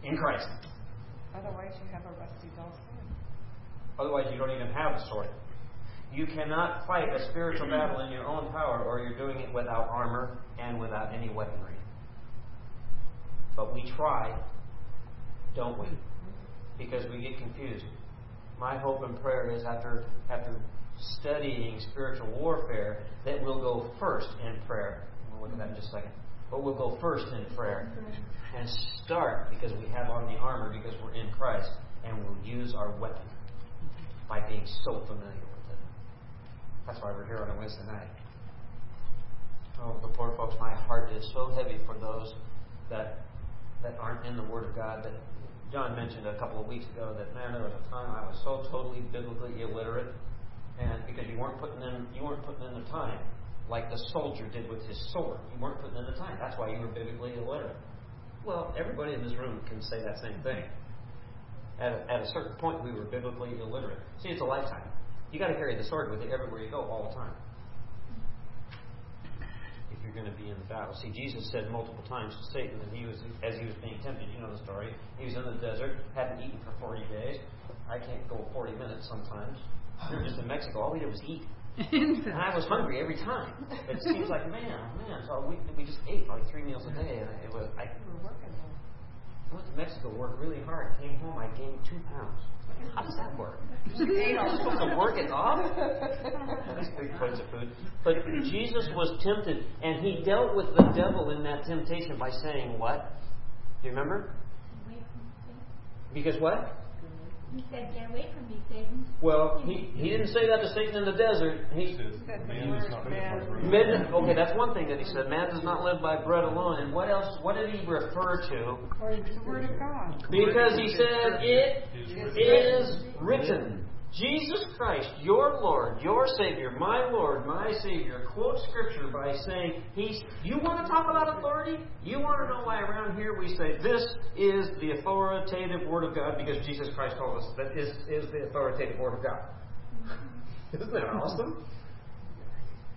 In Christ. Otherwise, you have a rusty dull sword. Otherwise, you don't even have a sword. You cannot fight a spiritual battle in your own power, or you're doing it without armor and without any weaponry. But we try, don't we? Because we get confused. My hope and prayer is after after studying spiritual warfare that we'll go first in prayer. We'll look at that in just a second. But we'll go first in prayer and start because we have on the armor because we're in Christ and we'll use our weapon by being so familiar with it. That's why we're here on a Wednesday night. Oh, the poor folks, my heart is so heavy for those that that aren't in the Word of God. That John mentioned a couple of weeks ago that man, there was a time I was so totally biblically illiterate, and because you weren't putting in you weren't putting in the time like the soldier did with his sword. You weren't putting in the time. That's why you were biblically illiterate. Well, everybody in this room can say that same thing. At a, at a certain point, we were biblically illiterate. See, it's a lifetime. You got to carry the sword with you everywhere you go, all the time. You're going to be in the battle. See, Jesus said multiple times to Satan that he was, as he was being tempted. You know the story. He was in the desert, hadn't eaten for 40 days. I can't go 40 minutes sometimes. We were just in Mexico. All we did was eat. And I was hungry every time. It seems like, man, man, so we, we just ate like three meals a day. And it was, I. I went to Mexico, worked really hard, came home, I gained two pounds. How does that work? ate all You're supposed to work it off? That's big plates of food. But Jesus was tempted, and he dealt with the devil in that temptation by saying what? Do you remember? Away from Satan. Because what? He said, Get away from me, Satan. Well, he, he didn't say that to Satan in the desert. He Says, Said man word is not man. by okay, that's one thing that he said. Man does not live by bread alone. And what else? What did he refer to? Or the word of God. Because he said, It is written. Jesus Christ, your Lord, your Savior, my Lord, my Savior, quotes Scripture by saying, He's. You want to talk about authority? You want to know why around here we say this is the authoritative Word of God because Jesus Christ told us that is is the authoritative Word of God. Isn't that awesome?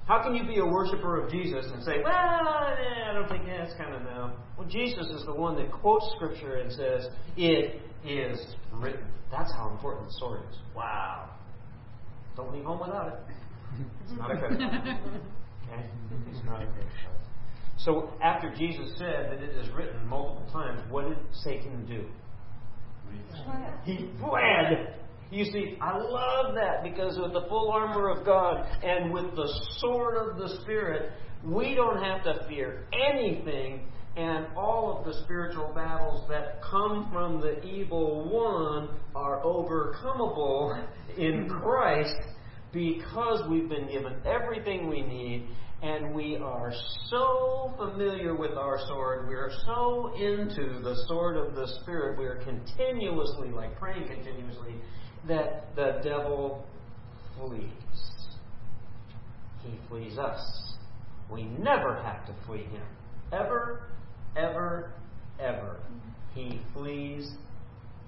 How can you be a worshiper of Jesus and say, well, eh, I don't think that's kind of no. Well, Jesus is the one that quotes Scripture and says, it is written. That's how important the sword is. Wow. Don't leave home without it. It's not a credit. Okay? It's not a credit. So after Jesus said that it is written multiple times, what did Satan do? He fled. You see, I love that because with the full armor of God and with the sword of the Spirit, we don't have to fear anything, and all of the spiritual battles that come from the evil one are overcomable in Christ because we've been given everything we need and we are so familiar with our sword. We are so into the sword of the Spirit. We are continuously, like praying continuously, that the devil flees. He flees us. We never have to flee him. Ever, ever, ever. He flees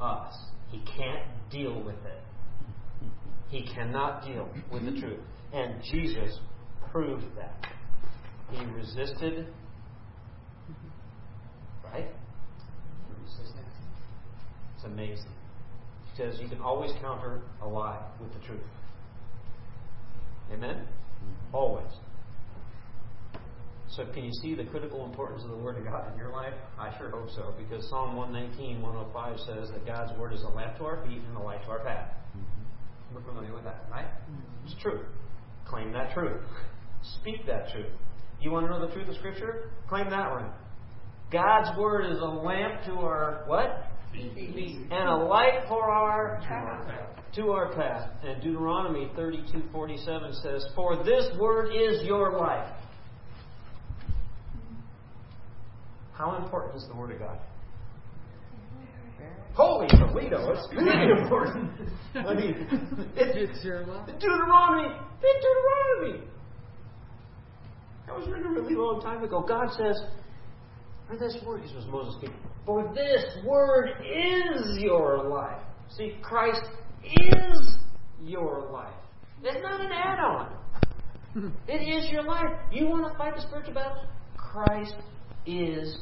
us. He can't deal with it. He cannot deal with the truth. And Jesus proved that. He resisted. Right? He resisted. It's amazing says you can always counter a lie with the truth. Amen? Always. So, can you see the critical importance of the Word of God in your life? I sure hope so, because Psalm 119, 105 says that God's Word is a lamp to our feet and a light to our path. Mm-hmm. We're familiar with that, right? Mm-hmm. It's true. Claim that truth. Speak that truth. You want to know the truth of Scripture? Claim that one. God's Word is a lamp to our what? and a light for our to our path. And Deuteronomy 32:47 says, "For this word is your life." How important is the word of God? Holy Toledo, it's really important. I mean, it's, your life. Deuteronomy, it's Deuteronomy. That was written a really long time ago. God says, for this word, this was Moses speaking. For this word is your life. See, Christ is your life. It's not an add on. It is your life. You want to fight the spiritual battle? Christ is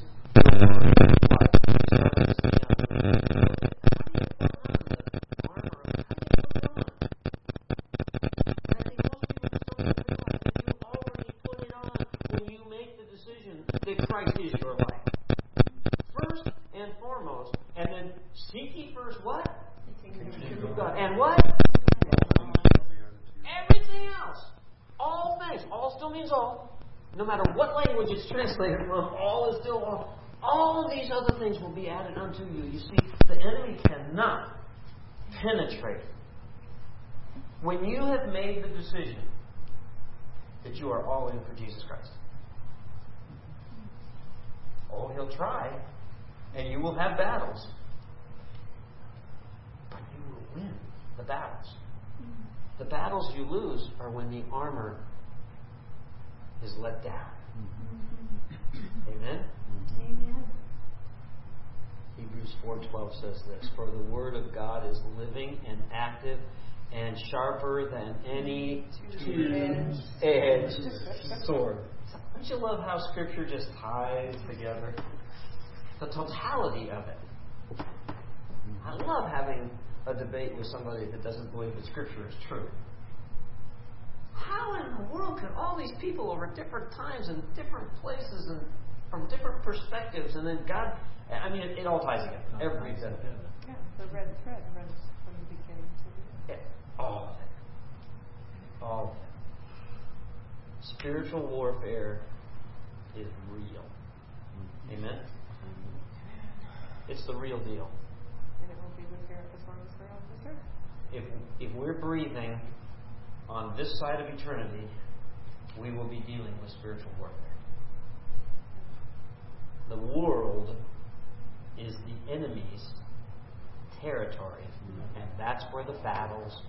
translated from all is still all. All these other things will be added unto you. You see, the enemy cannot penetrate. When you have made the decision that you are all in for Jesus Christ, oh, he'll try, and you will have battles, but you will win the battles. The battles you lose are when the armor is let down. Amen? Amen. Hebrews 4.12 says this, For the word of God is living and active and sharper than any two-edged sword. Don't you love how Scripture just ties together? The totality of it. I love having a debate with somebody that doesn't believe that Scripture is true. How in the world can all these people over different times and different places and from different perspectives, and then God, I mean, it, it all ties together. Every bit Yeah, the red thread runs from the beginning to the end. All of it. All of it. Spiritual warfare is real. Mm-hmm. Amen? Mm-hmm. It's the real deal. And it will be with here as long as we're on this earth. If, if we're breathing on this side of eternity, we will be dealing with spiritual warfare. The world is the enemy's territory. And that's where the battles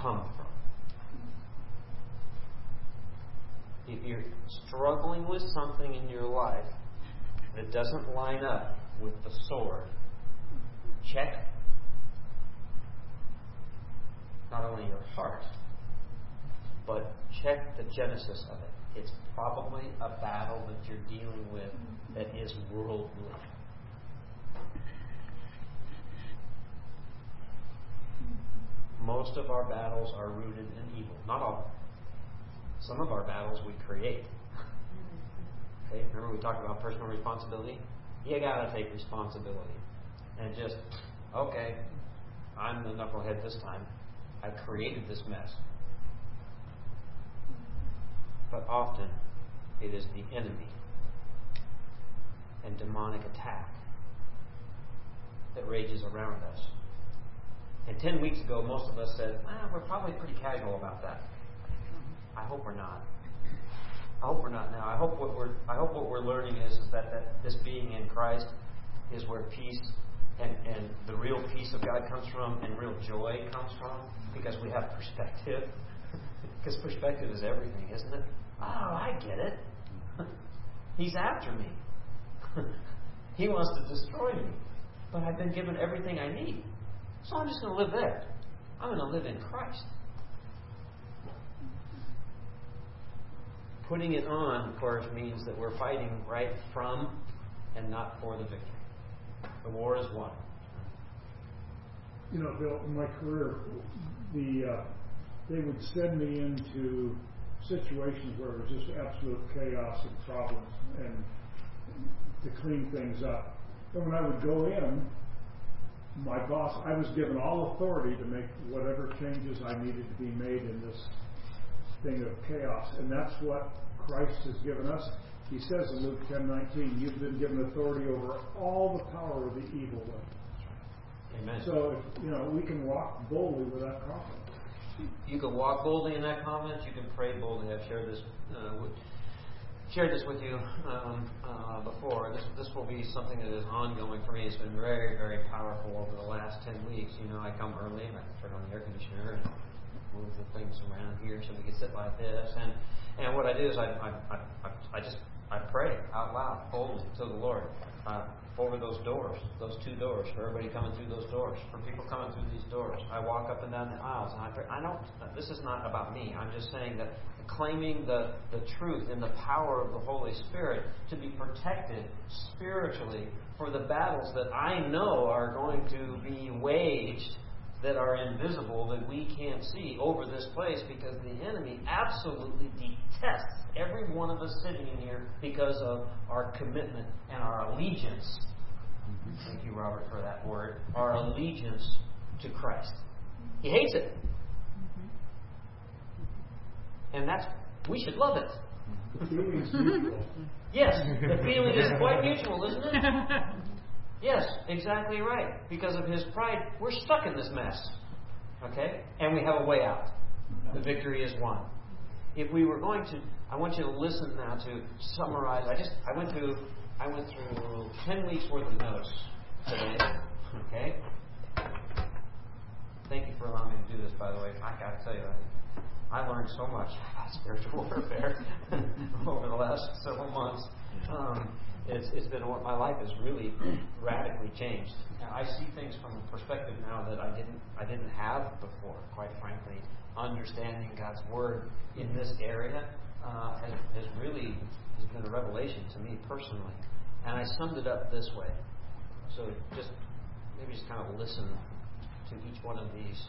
come from. If you're struggling with something in your life that doesn't line up with the sword, check not only your heart, but check the genesis of it. It's probably a battle that you're dealing with that is world worldly. Most of our battles are rooted in evil. Not all. Some of our battles we create. Okay, remember we talked about personal responsibility? You gotta take responsibility. And just, okay, I'm the knucklehead this time. I created this mess. But often it is the enemy and demonic attack that rages around us. And ten weeks ago, most of us said, ah, we're probably pretty casual about that. I hope we're not. I hope we're not now. I hope what we're I hope what we're learning is, is that, that this being in Christ is where peace and, and the real peace of God comes from and real joy comes from because we have perspective. Because perspective is everything, isn't it? Oh, I get it. He's after me. he wants to destroy me. But I've been given everything I need. So I'm just going to live there. I'm going to live in Christ. Putting it on, of course, means that we're fighting right from and not for the victory. The war is won. You know, Bill, in my career, the uh, they would send me into situations where it was just absolute chaos and problems, and to clean things up. And when I would go in, my boss, I was given all authority to make whatever changes I needed to be made in this thing of chaos. And that's what Christ has given us. He says in Luke 10:19, "You've been given authority over all the power of the evil one." Amen. So, you know, we can walk boldly with that confidence. You can walk boldly in that confidence. You can pray boldly. I've shared this uh, with, shared this with you um, uh, before. This this will be something that is ongoing for me. It's been very very powerful over the last ten weeks. You know, I come early and I turn on the air conditioner and move the things around here so we can sit like this and and what I do is I, I, I, I just I pray out loud, boldly to the Lord uh, over those doors, those two doors, for everybody coming through those doors, for people coming through these doors. I walk up and down the aisles and I pray. I don't. This is not about me. I'm just saying that claiming the, the truth and the power of the Holy Spirit to be protected spiritually for the battles that I know are going to be waged that are invisible that we can't see over this place because the enemy absolutely detests every one of us sitting in here because of our commitment and our allegiance. Thank you, Robert, for that word. Our allegiance to Christ. He hates it. And that's, we should love it. yes, the feeling is quite mutual, isn't it? Yes, exactly right. Because of his pride, we're stuck in this mess. Okay? And we have a way out. The victory is won. If we were going to I want you to listen now to summarize. I just I went through I went through ten weeks worth of notes today. Okay? Thank you for allowing me to do this by the way. I gotta tell you I learned so much about spiritual warfare over the last several months. Um, it's, it's been what my life has really radically changed. I see things from a perspective now that I didn't I didn't have before. Quite frankly, understanding God's word in this area uh, has, has really has been a revelation to me personally. And I summed it up this way. So just maybe just kind of listen to each one of these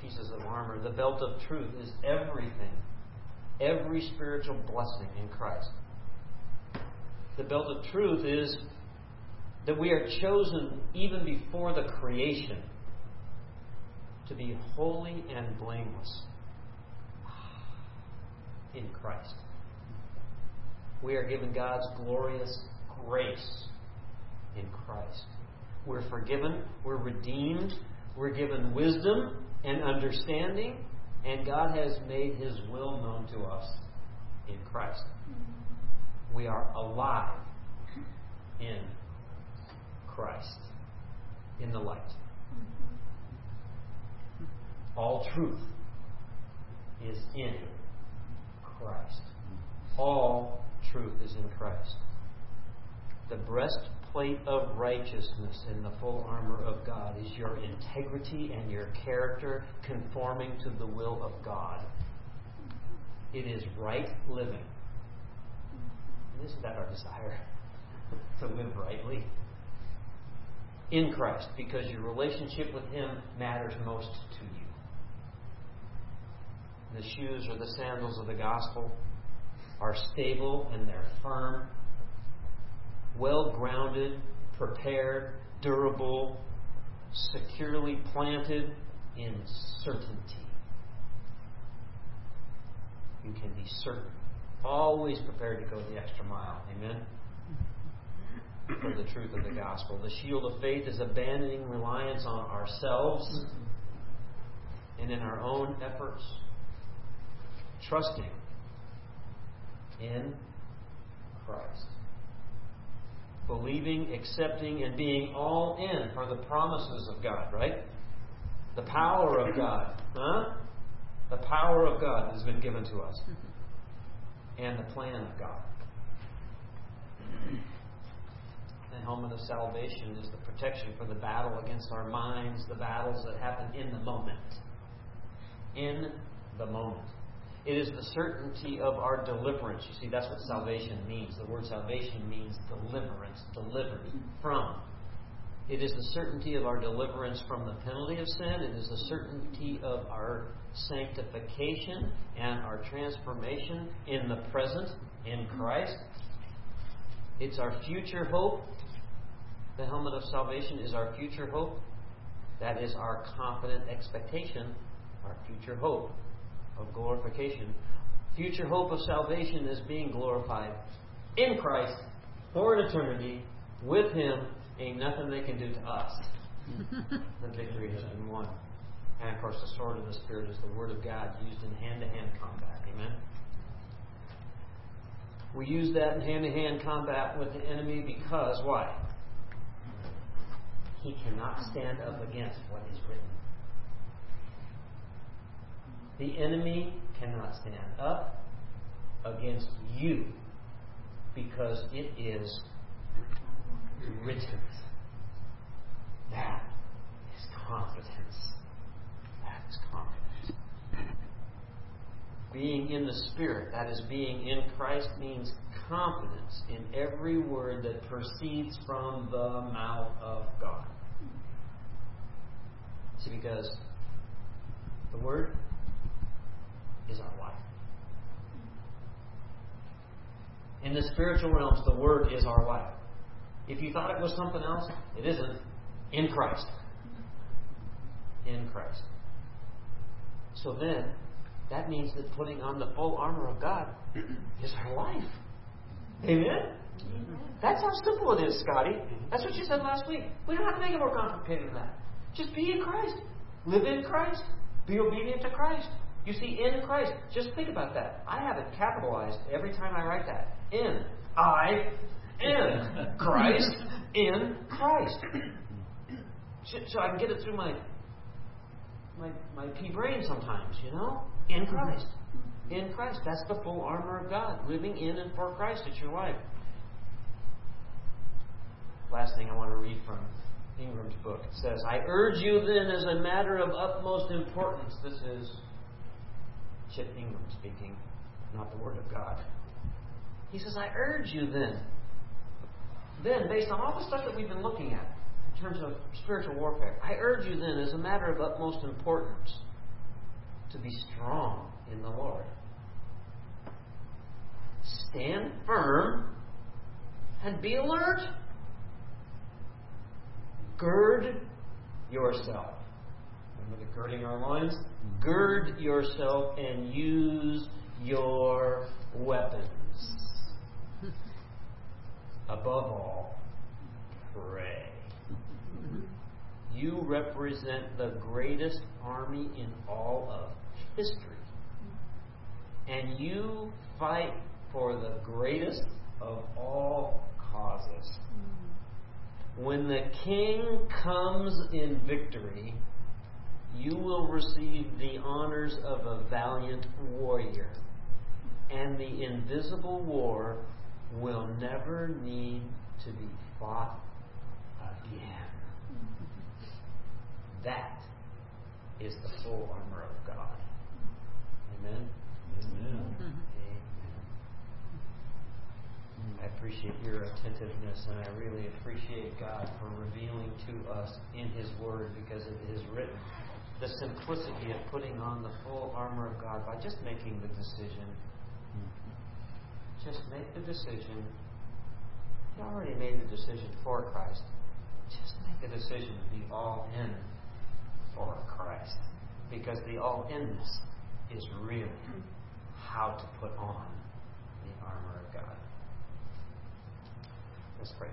pieces of armor. The belt of truth is everything, every spiritual blessing in Christ the belt of truth is that we are chosen even before the creation to be holy and blameless in Christ. We are given God's glorious grace in Christ. We're forgiven, we're redeemed, we're given wisdom and understanding, and God has made His will known to us in Christ we are alive in Christ, in the light. All truth is in Christ. All truth is in Christ. The breastplate of righteousness in the full armor of God is your integrity and your character conforming to the will of God. It is right living. Isn't that our desire? to live rightly? In Christ, because your relationship with Him matters most to you. The shoes or the sandals of the gospel are stable and they're firm, well grounded, prepared, durable, securely planted in certainty. You can be certain, always prepared to go the extra mile. Amen? For the truth of the gospel. The shield of faith is abandoning reliance on ourselves and in our own efforts trusting in Christ. Believing, accepting, and being all in for the promises of God, right? The power of God. Huh? The power of God has been given to us. And the plan of God. The helmet of salvation is the protection for the battle against our minds, the battles that happen in the moment. In the moment. It is the certainty of our deliverance. You see, that's what salvation means. The word salvation means deliverance, delivered from. It is the certainty of our deliverance from the penalty of sin. It is the certainty of our sanctification and our transformation in the present in Christ. It's our future hope. The helmet of salvation is our future hope. That is our confident expectation, our future hope of glorification. Future hope of salvation is being glorified in Christ for an eternity with Him. Ain't nothing they can do to us. the victory has been won. And of course, the sword of the Spirit is the Word of God used in hand to hand combat. Amen? We use that in hand to hand combat with the enemy because why? He cannot stand up against what is written. The enemy cannot stand up against you because it is written. That is confidence. That is confidence. Being in the Spirit, that is being in Christ, means confidence in every word that proceeds from the mouth of God. See, because the Word is our life. In the spiritual realms, the Word is our life. If you thought it was something else, it isn't. In Christ. In Christ. So then, that means that putting on the full armor of God is our life. Amen? That's how simple it is, Scotty. That's what you said last week. We don't have to make it more complicated than that. Just be in Christ. Live in Christ. Be obedient to Christ. You see, in Christ. Just think about that. I have it capitalized every time I write that. In. I. In. Christ. In Christ. So I can get it through my my my pea brain sometimes, you know? In mm-hmm. Christ. In Christ. That's the full armor of God. Living in and for Christ. It's your life. Last thing I want to read from Ingram's book. It says, I urge you then as a matter of utmost importance. This is Chip Ingram speaking, not the Word of God. He says, I urge you then, then, based on all the stuff that we've been looking at in terms of spiritual warfare, I urge you then, as a matter of utmost importance, to be strong in the Lord. Stand firm and be alert. Gird yourself. Remember the girding our loins? Gird yourself and use your weapons. Above all, pray. You represent the greatest army in all of history. And you fight for the greatest of all causes When the king comes in victory, you will receive the honors of a valiant warrior, and the invisible war will never need to be fought again. That is the full armor of God. Amen? Amen. Amen. I appreciate your attentiveness, and I really appreciate God for revealing to us in His Word because it is written. The simplicity of putting on the full armor of God by just making the decision. Just make the decision. You already made the decision for Christ. Just make the decision to be all in for Christ. Because the all inness is really how to put on the armor of God. Let's pray.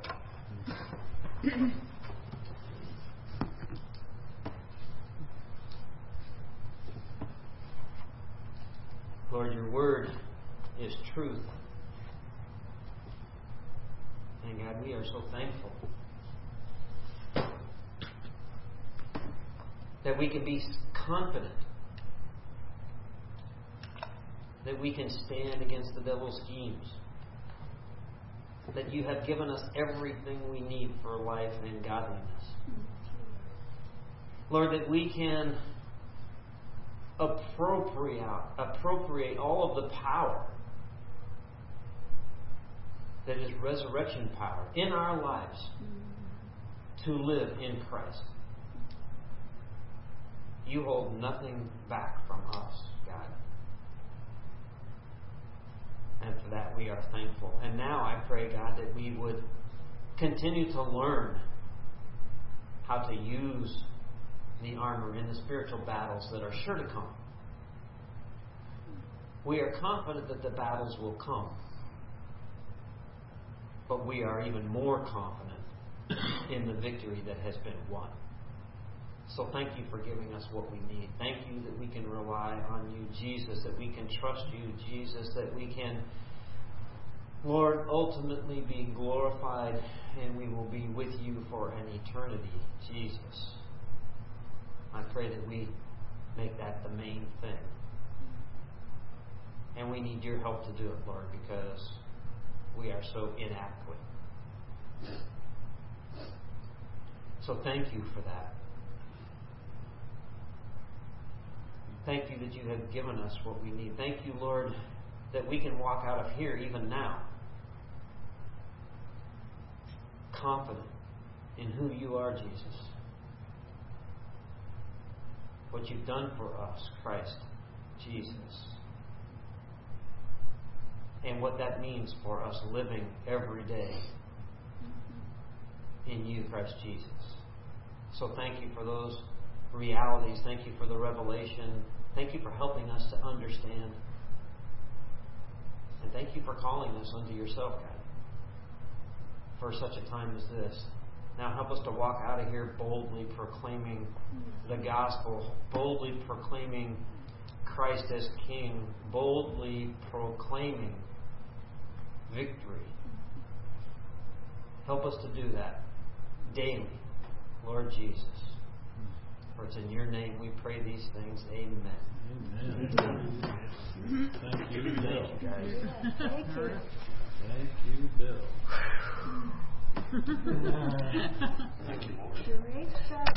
Lord, your word is truth. And God, we are so thankful that we can be confident that we can stand against the devil's schemes. That you have given us everything we need for life and godliness. Lord, that we can appropriate, appropriate all of the power that is resurrection power in our lives to live in Christ. You hold nothing back from us, God. And for that we are thankful. And now I pray, God, that we would continue to learn how to use the armor in the spiritual battles that are sure to come. We are confident that the battles will come. But we are even more confident in the victory that has been won. So thank you for giving us what we need. Thank you that we can rely on you, Jesus, that we can trust you, Jesus, that we can, Lord, ultimately be glorified and we will be with you for an eternity, Jesus. I pray that we make that the main thing. And we need your help to do it, Lord, because we are so inadequate. So thank you for that. Thank you that you have given us what we need. Thank you, Lord, that we can walk out of here even now confident in who you are, Jesus. What you've done for us, Christ Jesus. And what that means for us living every day mm-hmm. in you, Christ Jesus. So thank you for those realities. Thank you for the revelation. Thank you for helping us to understand. And thank you for calling us unto yourself, God, for such a time as this. Now help us to walk out of here boldly proclaiming mm-hmm. the gospel, boldly proclaiming Christ as King, boldly proclaiming victory. Help us to do that daily, Lord Jesus. For it's in your name we pray these things. Amen. Amen. Thank you, Bill. Thank you, guys. Thank you. Thank you, Bill. Great job.